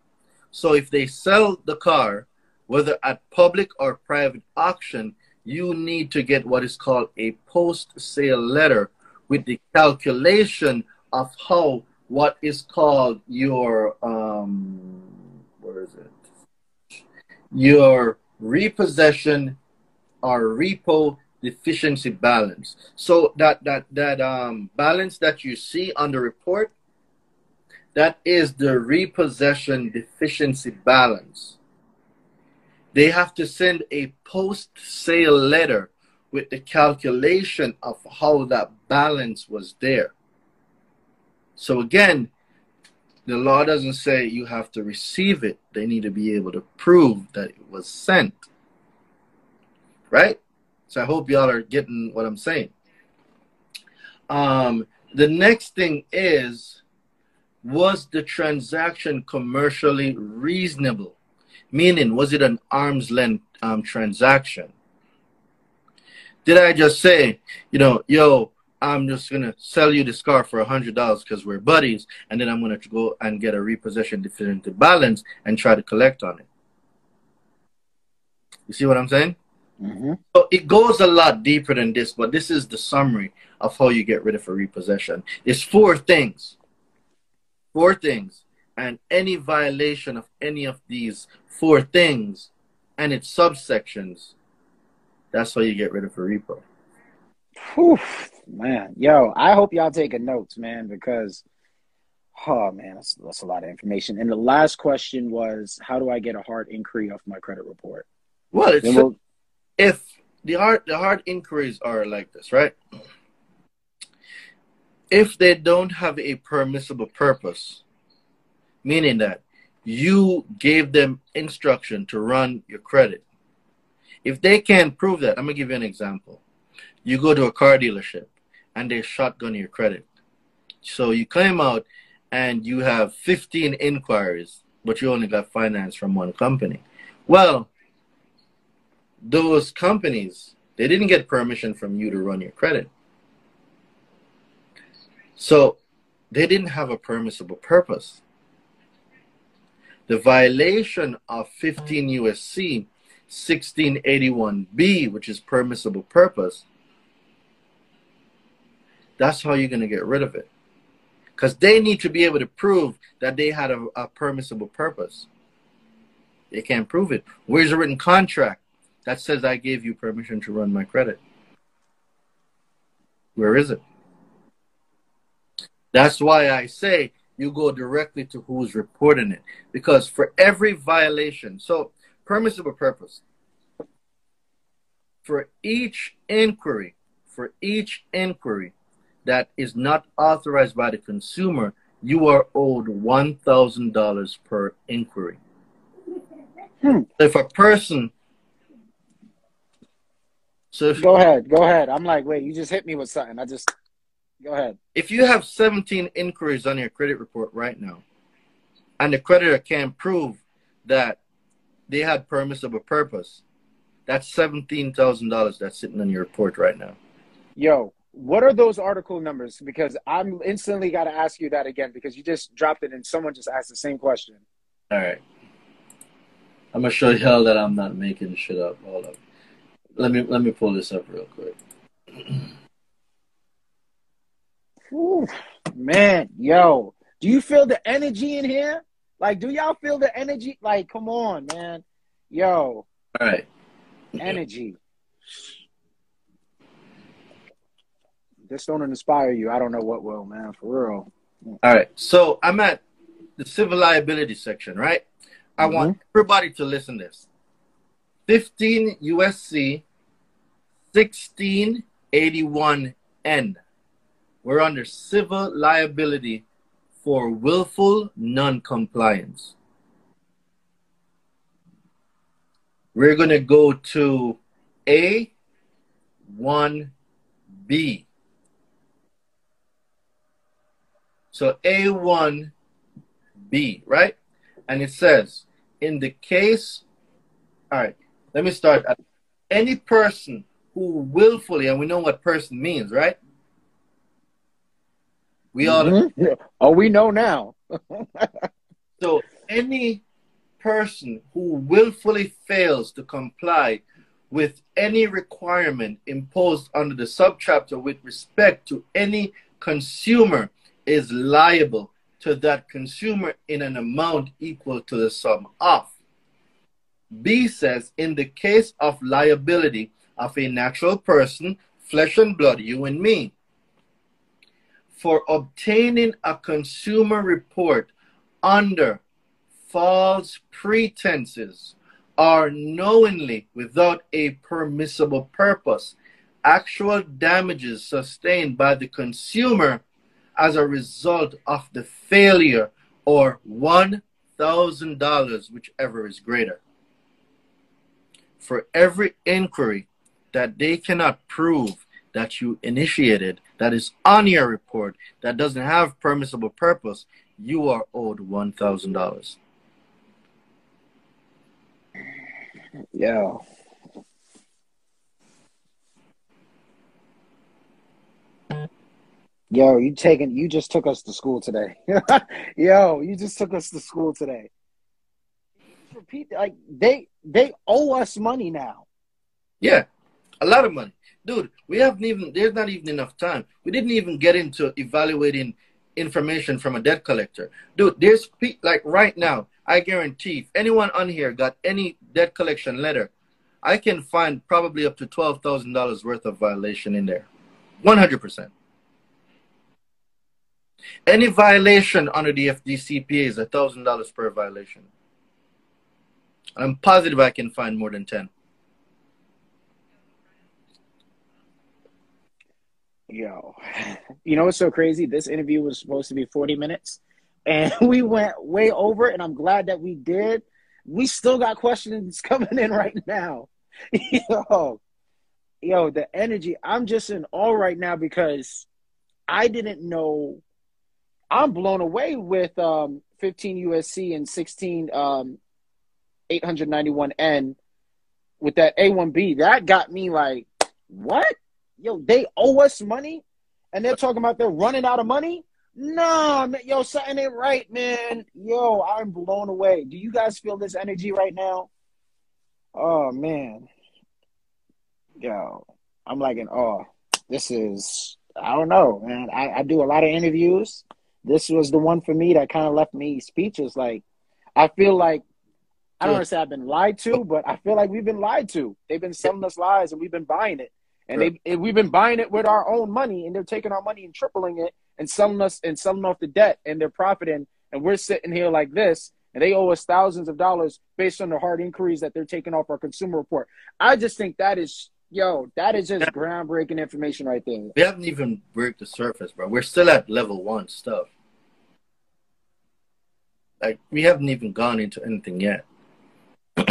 So if they sell the car, whether at public or private auction, you need to get what is called a post-sale letter with the calculation of how what is called your um where is it your repossession or repo deficiency balance. So that that that um, balance that you see on the report, that is the repossession deficiency balance. They have to send a post sale letter with the calculation of how that balance was there. So again, the law doesn't say you have to receive it. They need to be able to prove that it was sent right? So I hope y'all are getting what I'm saying. Um, the next thing is, was the transaction commercially reasonable? Meaning, was it an arm's length um, transaction? Did I just say, you know, yo, I'm just gonna sell you this car for a hundred dollars because we're buddies, and then I'm gonna go and get a repossession definitive balance and try to collect on it. You see what I'm saying? Mm-hmm. So it goes a lot deeper than this, but this is the summary of how you get rid of a repossession. It's four things. Four things. And any violation of any of these four things and its subsections, that's how you get rid of a repo. Whew, man, yo, I hope y'all taking notes, man, because oh man, that's, that's a lot of information. And the last question was, how do I get a hard inquiry off my credit report? Well, it's we'll, if the hard the hard inquiries are like this, right? If they don't have a permissible purpose, meaning that you gave them instruction to run your credit. If they can't prove that, I'm gonna give you an example. You go to a car dealership and they shotgun your credit. So you claim out and you have 15 inquiries, but you only got finance from one company. Well, those companies, they didn't get permission from you to run your credit. So they didn't have a permissible purpose. The violation of 15 USC 1681B, which is permissible purpose, that's how you're going to get rid of it. Because they need to be able to prove that they had a, a permissible purpose. They can't prove it. Where's a written contract that says I gave you permission to run my credit? Where is it? That's why I say you go directly to who's reporting it. Because for every violation, so permissible purpose, for each inquiry, for each inquiry that is not authorized by the consumer, you are owed $1,000 per inquiry. Hmm. If a person, so if, go ahead, go ahead. I'm like, wait, you just hit me with something. I just go ahead. if you have 17 inquiries on your credit report right now, and the creditor can't prove that they had permissible purpose, that's $17,000 that's sitting on your report right now. Yo, what are those article numbers? Because I'm instantly got to ask you that again because you just dropped it and someone just asked the same question. All right. I'm gonna show y'all that I'm not making shit up. Hold up. Let me let me pull this up real quick. Whew, man, yo, do you feel the energy in here? Like, do y'all feel the energy? Like, come on, man. Yo, All right. energy. This don't inspire you. I don't know what will, man. For real. All right. So I'm at the civil liability section, right? I mm-hmm. want everybody to listen to this. 15 USC 1681N. We're under civil liability for willful non-compliance. We're going to go to A1B. So A1B, right? And it says, in the case, all right, let me start. Any person who willfully, and we know what person means, right? We all Mhm. Oh, we know now. So any person who willfully fails to comply with any requirement imposed under the subchapter with respect to any consumer is liable to that consumer in an amount equal to the sum of. B says, in the case of liability of a natural person, flesh and blood, you and me, for obtaining a consumer report under false pretenses or knowingly without a permissible purpose, actual damages sustained by the consumer as a result of the failure or $1,000, whichever is greater. For every inquiry that they cannot prove that you initiated, that is on your report, that doesn't have permissible purpose, you are owed $1,000. Yo. Yo, you taking you just took us to school today. Yo, you just took us to school today. Repeat like they they owe us money now. Yeah, a lot of money, dude. We haven't even. There's not even enough time. We didn't even get into evaluating information from a debt collector, dude. There's like right now. I guarantee, if anyone on here got any debt collection letter, I can find probably up to twelve thousand dollars worth of violation in there, one hundred percent. Any violation under the FDCPA is a thousand dollars per violation. I'm positive I can find more than ten. Yo, you know what's so crazy? This interview was supposed to be 40 minutes, and we went way over. And I'm glad that we did. We still got questions coming in right now. Yo, yo, the energy. I'm just in awe right now because I didn't know I'm blown away with um, 15 USC and 16 um, 891N with that A1B. That got me like, what? Yo, they owe us money, and they're talking about they're running out of money. Nah, man, yo, something ain't right, man. Yo, I'm blown away. Do you guys feel this energy right now? Oh man, yo, I'm like in awe. This is I don't know, man. I, I do a lot of interviews this was the one for me that kind of left me speechless. Like, I feel like I don't want to say I've been lied to, but I feel like we've been lied to. They've been selling us lies, and we've been buying it, and right. they we've been buying it with our own money, and they're taking our money and tripling it, and selling us and selling off the debt, and they're profiting, and we're sitting here like this, and they owe us thousands of dollars based on the hard inquiries that they're taking off our consumer report. I just think that is Yo, that is just groundbreaking information right there. We haven't even broke the surface, bro. We're still at level one stuff. Like we haven't even gone into anything yet.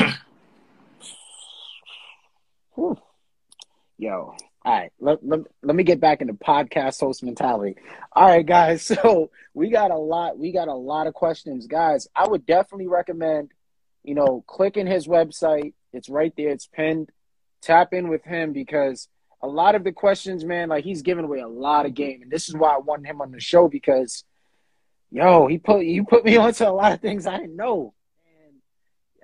Yo, all right, let, let, let me get back into podcast host mentality. All right, guys. So we got a lot. We got a lot of questions, guys. I would definitely recommend, you know, clicking his website. It's right there. It's pinned tap in with him because a lot of the questions, man, like he's giving away a lot of game, and this is why I wanted him on the show because, yo, he put you put me onto a lot of things I didn't know, and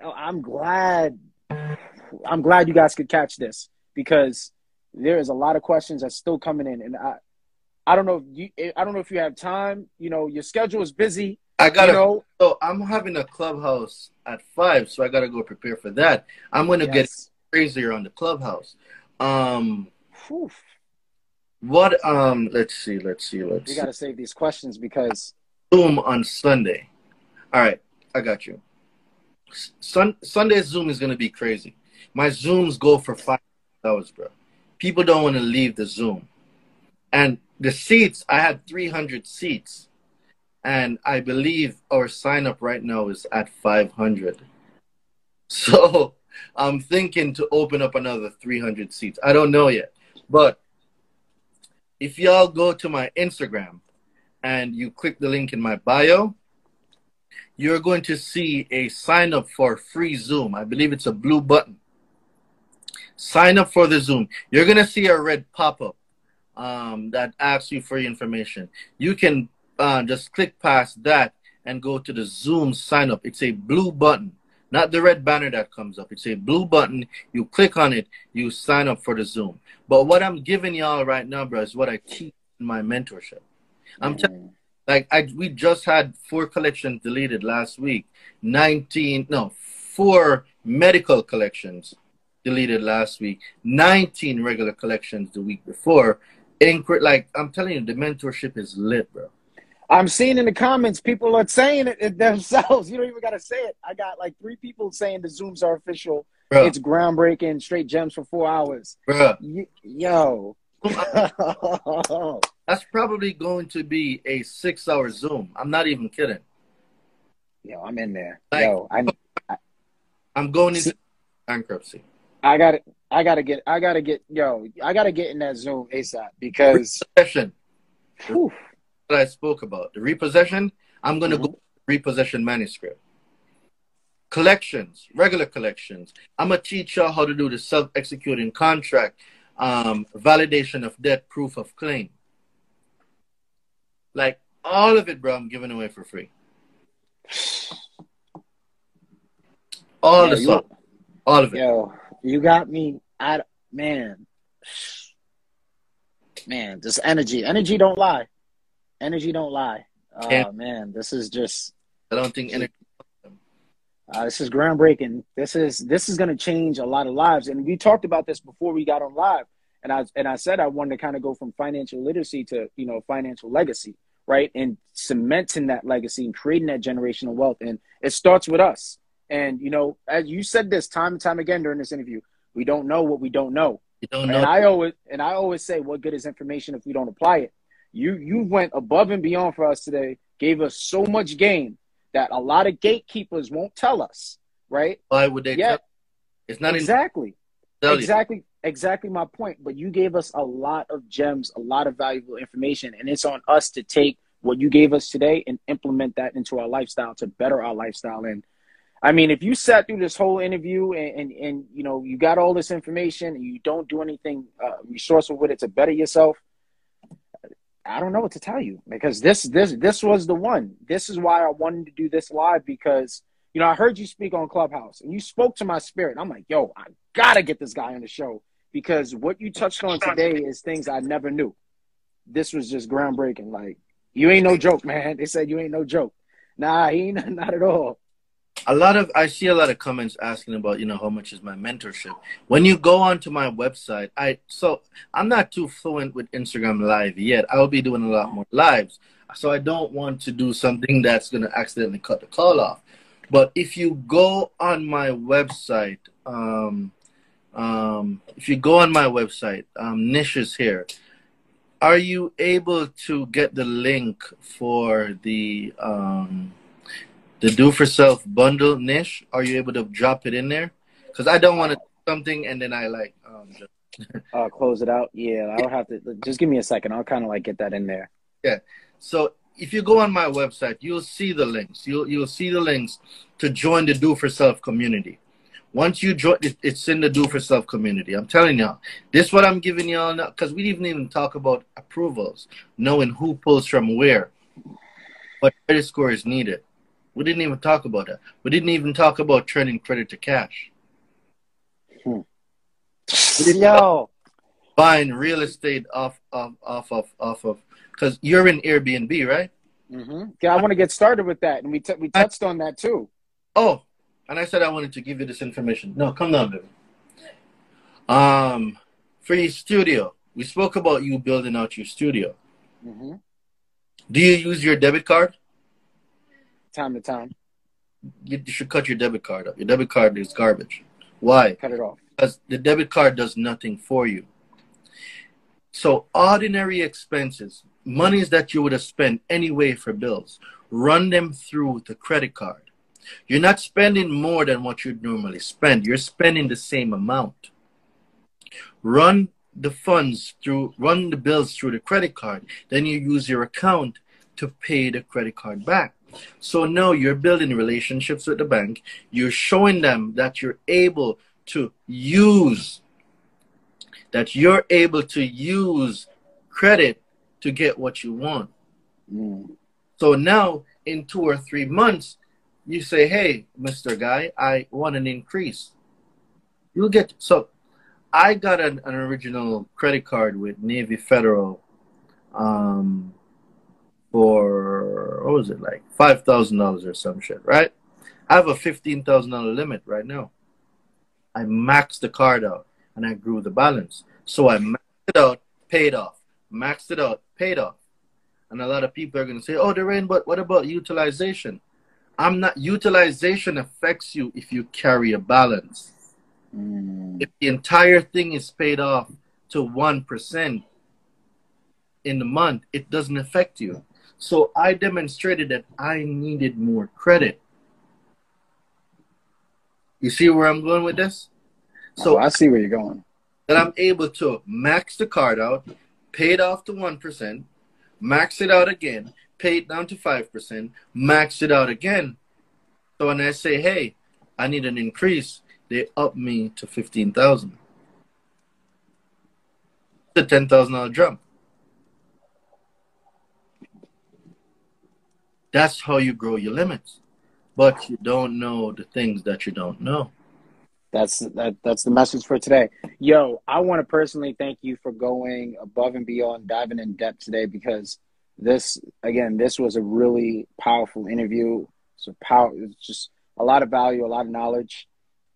yo, I'm glad, I'm glad you guys could catch this because there is a lot of questions that's still coming in, and I, I don't know if you, I don't know if you have time. You know, your schedule is busy. I gotta. You know, so I'm having a clubhouse at five, so I gotta go prepare for that. I'm gonna yes. get crazier on the clubhouse. Um, what? Um, let's see, let's see, let's. We got to save these questions because Zoom on Sunday. All right, I got you. Sun Sunday's Zoom is gonna be crazy. My Zooms go for five hours, bro. People don't want to leave the Zoom, and the seats. I had three hundred seats, and I believe our sign up right now is at five hundred. So I'm thinking to open up another 300 seats. I don't know yet. But if y'all go to my Instagram and you click the link in my bio, you're going to see a sign up for free Zoom. I believe it's a blue button. Sign up for the Zoom. You're going to see a red pop up um, that asks you for your information. You can uh, just click past that and go to the Zoom sign up. It's a blue button not the red banner that comes up. It's a blue button. You click on it, you sign up for the Zoom. But what I'm giving y'all right now, bro, is what I teach in my mentorship. I'm telling like I we just had four collections deleted last week. 19 no, four medical collections deleted last week. 19 regular collections the week before. Incre- like I'm telling you, the mentorship is lit, bro. I'm seeing in the comments people are saying it themselves. You don't even got to say it. I got like three people saying the Zooms are official. Bruh. It's groundbreaking. Straight gems for four hours. Bro, yo. That's probably going to be a six-hour Zoom. I'm not even kidding. Yo, I'm in there. Like, yo, I, I, am going into bankruptcy. I got I gotta get. I gotta get. Yo, I gotta get in that Zoom ASAP because. Repossession. that I spoke about. The repossession, I'm to mm-hmm. go repossession manuscript. Collections, regular collections. I'm going to teach you how to do the self executing contract, um, validation of debt, proof of claim. Like all of it, bro, I'm giving away for free. All Yeah, the stuff. All of it. Yo, you got me. I man, man, this energy, energy don't lie. Energy don't lie. Oh man, this is just I don't think any uh, this is groundbreaking. This is this is going to change a lot of lives, and we talked about this before we got on live. And I and I said I wanted to kind of go from financial literacy to you know financial legacy, right? And cementing that legacy and creating that generational wealth. And it starts with us. And you know, as you said this time and time again during this interview, we don't know what we don't know. you don't And. I always and I always say, what good is information if we don't apply it? You you went above and beyond for us today, gave us so much game that a lot of gatekeepers won't tell us, right? Why would they? Yeah. It's not exactly. Exactly. Exactly my point. But you gave us a lot of gems, a lot of valuable information, and it's on us to take what you gave us today and implement that into our lifestyle to better our lifestyle. And I mean, if you sat through this whole interview and and, and you know you got all this information and you don't do anything uh, resourceful with it to better yourself, I don't know what to tell you because this this this was the one. This is why I wanted to do this live because you know I heard you speak on Clubhouse and you spoke to my spirit. I'm like, yo, I gotta get this guy on the show because what you touched on today is things I never knew. This was just groundbreaking. Like you ain't no joke, man. They said you ain't no joke. Nah, he ain't not at all. A lot of I see a lot of comments asking about you know how much is my mentorship. When you go onto my website, I so I'm not too fluent with Instagram Live yet. I will be doing a lot more lives, so I don't want to do something that's going to accidentally cut the call off. But if you go on my website, um, um, if you go on my website, um, Niche is here. Are you able to get the link for the um, the do for self bundle niche are you able to drop it in there because i don't want to do something and then i like um just, Uh, close it out. Yeah, I'll have to just give me a second. I'll kind of like get that in there. Yeah. So if you go on my website you'll see the links you'll you'll see the links to join the do for self community once you join it, it's in the do for self community i'm telling y'all this what i'm giving y'all now because we didn't even talk about approvals knowing who pulls from where what credit score is needed we didn't even talk about that we didn't even talk about turning credit to cash Yo, buying real estate off off off of off of because you're in Airbnb, right? Mm-hmm. yeah, I want to get started with that, and we t- we touched on that too. Oh, and I said I wanted to give you this information. No, come down, baby. Um, for your studio, we spoke about you building out your studio. Mm-hmm. Do you use your debit card? Time to time, You you should cut your debit card up. Your debit card is garbage. Why? cut it off. because the debit card does nothing for you. So ordinary expenses, monies that you would have spent anyway for bills, run them through the credit card. You're not spending more than what you'd normally spend. You're spending the same amount. Run the funds through, run the bills through the credit card. Then you use your account to pay the credit card back. So now you're building relationships with the bank. You're showing them that you're able to use that you're able to use credit to get what you want. Mm. So now in two or three months, you say, Hey, Mr. Guy, I want an increase. You'll get so I got an, an original credit card with Navy Federal um for what was it like five thousand dollars or some shit, right? I have a fifteen thousand dollar limit right now. I maxed the card out and I grew the balance. So I maxed it out, paid off. Maxed it out, paid off. And a lot of people are going to say, oh, Daraine, but what about utilization? I'm not, utilization affects you if you carry a balance. Mm. If the entire thing is paid off to 1% in the month, it doesn't affect you. So I demonstrated that I needed more credit. You see where I'm going with this? So oh, I see where you're going. that I'm able to max the card out, pay it off to 1%, max it out again, pay it down to 5%, max it out again. So when I say, hey, I need an increase, they up me to 15000 It's a $10,000 jump. That's how you grow your limits. But you don't know the things that you don't know. That's that, that's the message for today. Yo, I want to personally thank you for going above and beyond, diving in depth today because this again, this was a really powerful interview. So power, it's just a lot of value, a lot of knowledge,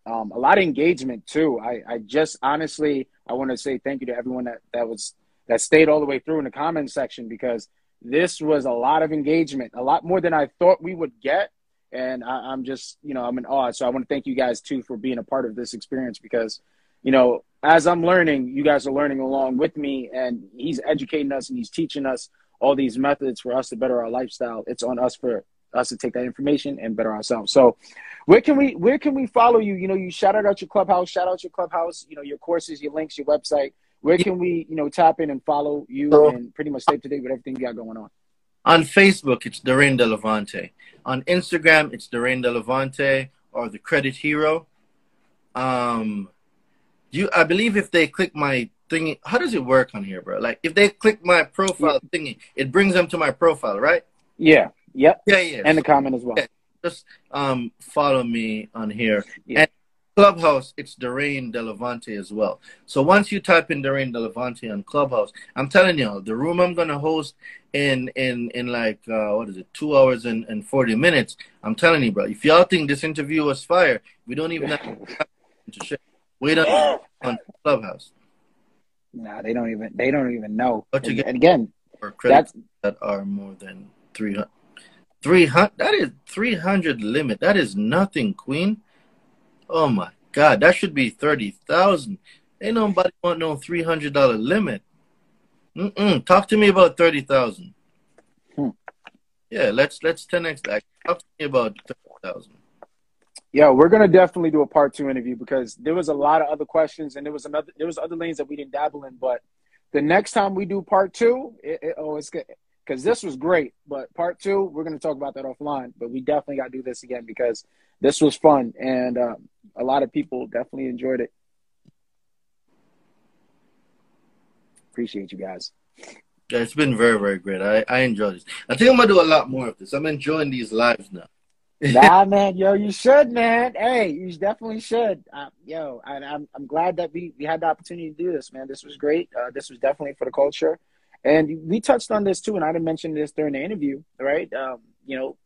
um, a lot of engagement too. I, I just honestly, I want to say thank you to everyone that that was that stayed all the way through in the comment section because this was a lot of engagement, a lot more than I thought we would get. And I, I'm just, you know, I'm in awe. So I want to thank you guys too for being a part of this experience because, you know, as I'm learning, you guys are learning along with me, and he's educating us and he's teaching us all these methods for us to better our lifestyle. It's on us for us to take that information and better ourselves. So, where can we where can we follow you? You know, you shout out your clubhouse, shout out your clubhouse. You know, your courses, your links, your website. Where can we, you know, tap in and follow you and pretty much stay up to date with everything you got going on? On Facebook, it's Daraine Delevante. On Instagram, it's Daraine Delevante or the Credit Hero. Um, you, I believe if they click my thingy, how does it work on here, bro? Like if they click my profile yeah. thingy, it brings them to my profile, right? Yeah. Yep. Yeah, yeah. And the comment as well. Yeah. Just um, follow me on here. Yeah. And Clubhouse, it's Daraine Delevante as well. So once you type in Daraine Delevante on Clubhouse, I'm telling you, the room I'm gonna host in in in like uh, what is it, two hours and, and forty minutes. I'm telling you, bro. If y'all think this interview was fire, we don't even have to share. Wait on on Clubhouse. Nah, they don't even they don't even know. But and, and again, that's that are more than 300 300 that is 300 limit that is nothing queen Oh my God, that should be thirty thousand. Ain't nobody want no three hundred dollar limit. Mm-mm. Talk to me about thirty thousand. Hmm. Yeah, let's let's ten x that. Talk to me about thirty thousand. Yeah, we're gonna definitely do a part two interview because there was a lot of other questions and there was another there was other lanes that we didn't dabble in. But the next time we do part two, it, it, oh, it's good because this was great. But part two, we're gonna talk about that offline. But we definitely got to do this again because this was fun and uh, a lot of people definitely enjoyed it. Appreciate you guys. Yeah, it's been very, very great. I, I enjoy this. I think I'm gonna do a lot more of this. I'm enjoying these lives now. nah, man, yo, you should, man. Hey, you definitely should. Uh, yo, I, I'm, I'm glad that we we had the opportunity to do this, man. This was great. Uh, this was definitely for the culture, and we touched on this too. And I didn't mention this during the interview, right? Um, you know,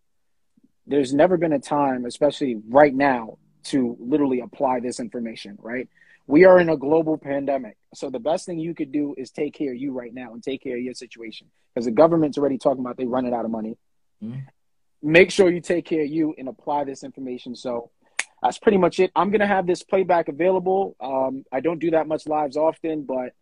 there's never been a time, especially right now, to literally apply this information, right? We are in a global pandemic. So the best thing you could do is take care of you right now and take care of your situation. Because the government's already talking about they running out of money. Mm-hmm. Make sure you take care of you and apply this information. So that's pretty much it. I'm gonna have this playback available. Um, I don't do that much lives often, but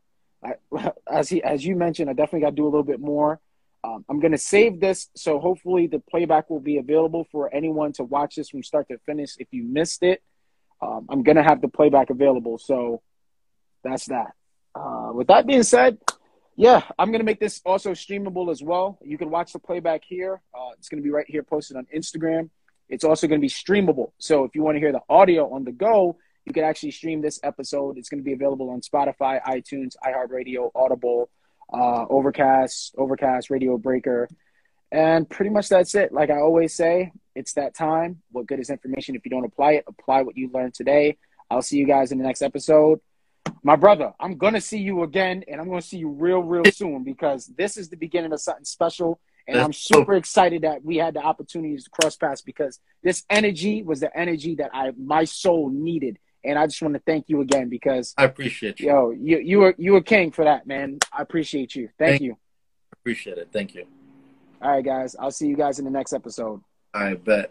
I, as he as you mentioned, I definitely got to do a little bit more. Um, I'm going to save this, so hopefully the playback will be available for anyone to watch this from start to finish. If you missed it, um, I'm going to have the playback available. So that's that. Uh, with that being said, yeah, I'm going to make this also streamable as well. You can watch the playback here. Uh, it's going to be right here posted on Instagram. It's also going to be streamable. So if you want to hear the audio on the go, you can actually stream this episode. It's going to be available on Spotify, iTunes, iHeartRadio, Audible uh, Overcast, Overcast, Radio Breaker, and pretty much that's it. Like I always say, it's that time. What good is information if you don't apply it? Apply what you learned today. I'll see you guys in the next episode. My brother, I'm gonna see you again, and I'm gonna see you real, real soon because this is the beginning of something special. And I'm super excited that we had the opportunities to cross paths because this energy was the energy that I my soul needed and I just want to thank you again because I appreciate you. Yo, you you were you were king for that, man. I appreciate you. Thank, thank you. Appreciate it. Thank you. All right, guys. I'll see you guys in the next episode. I bet.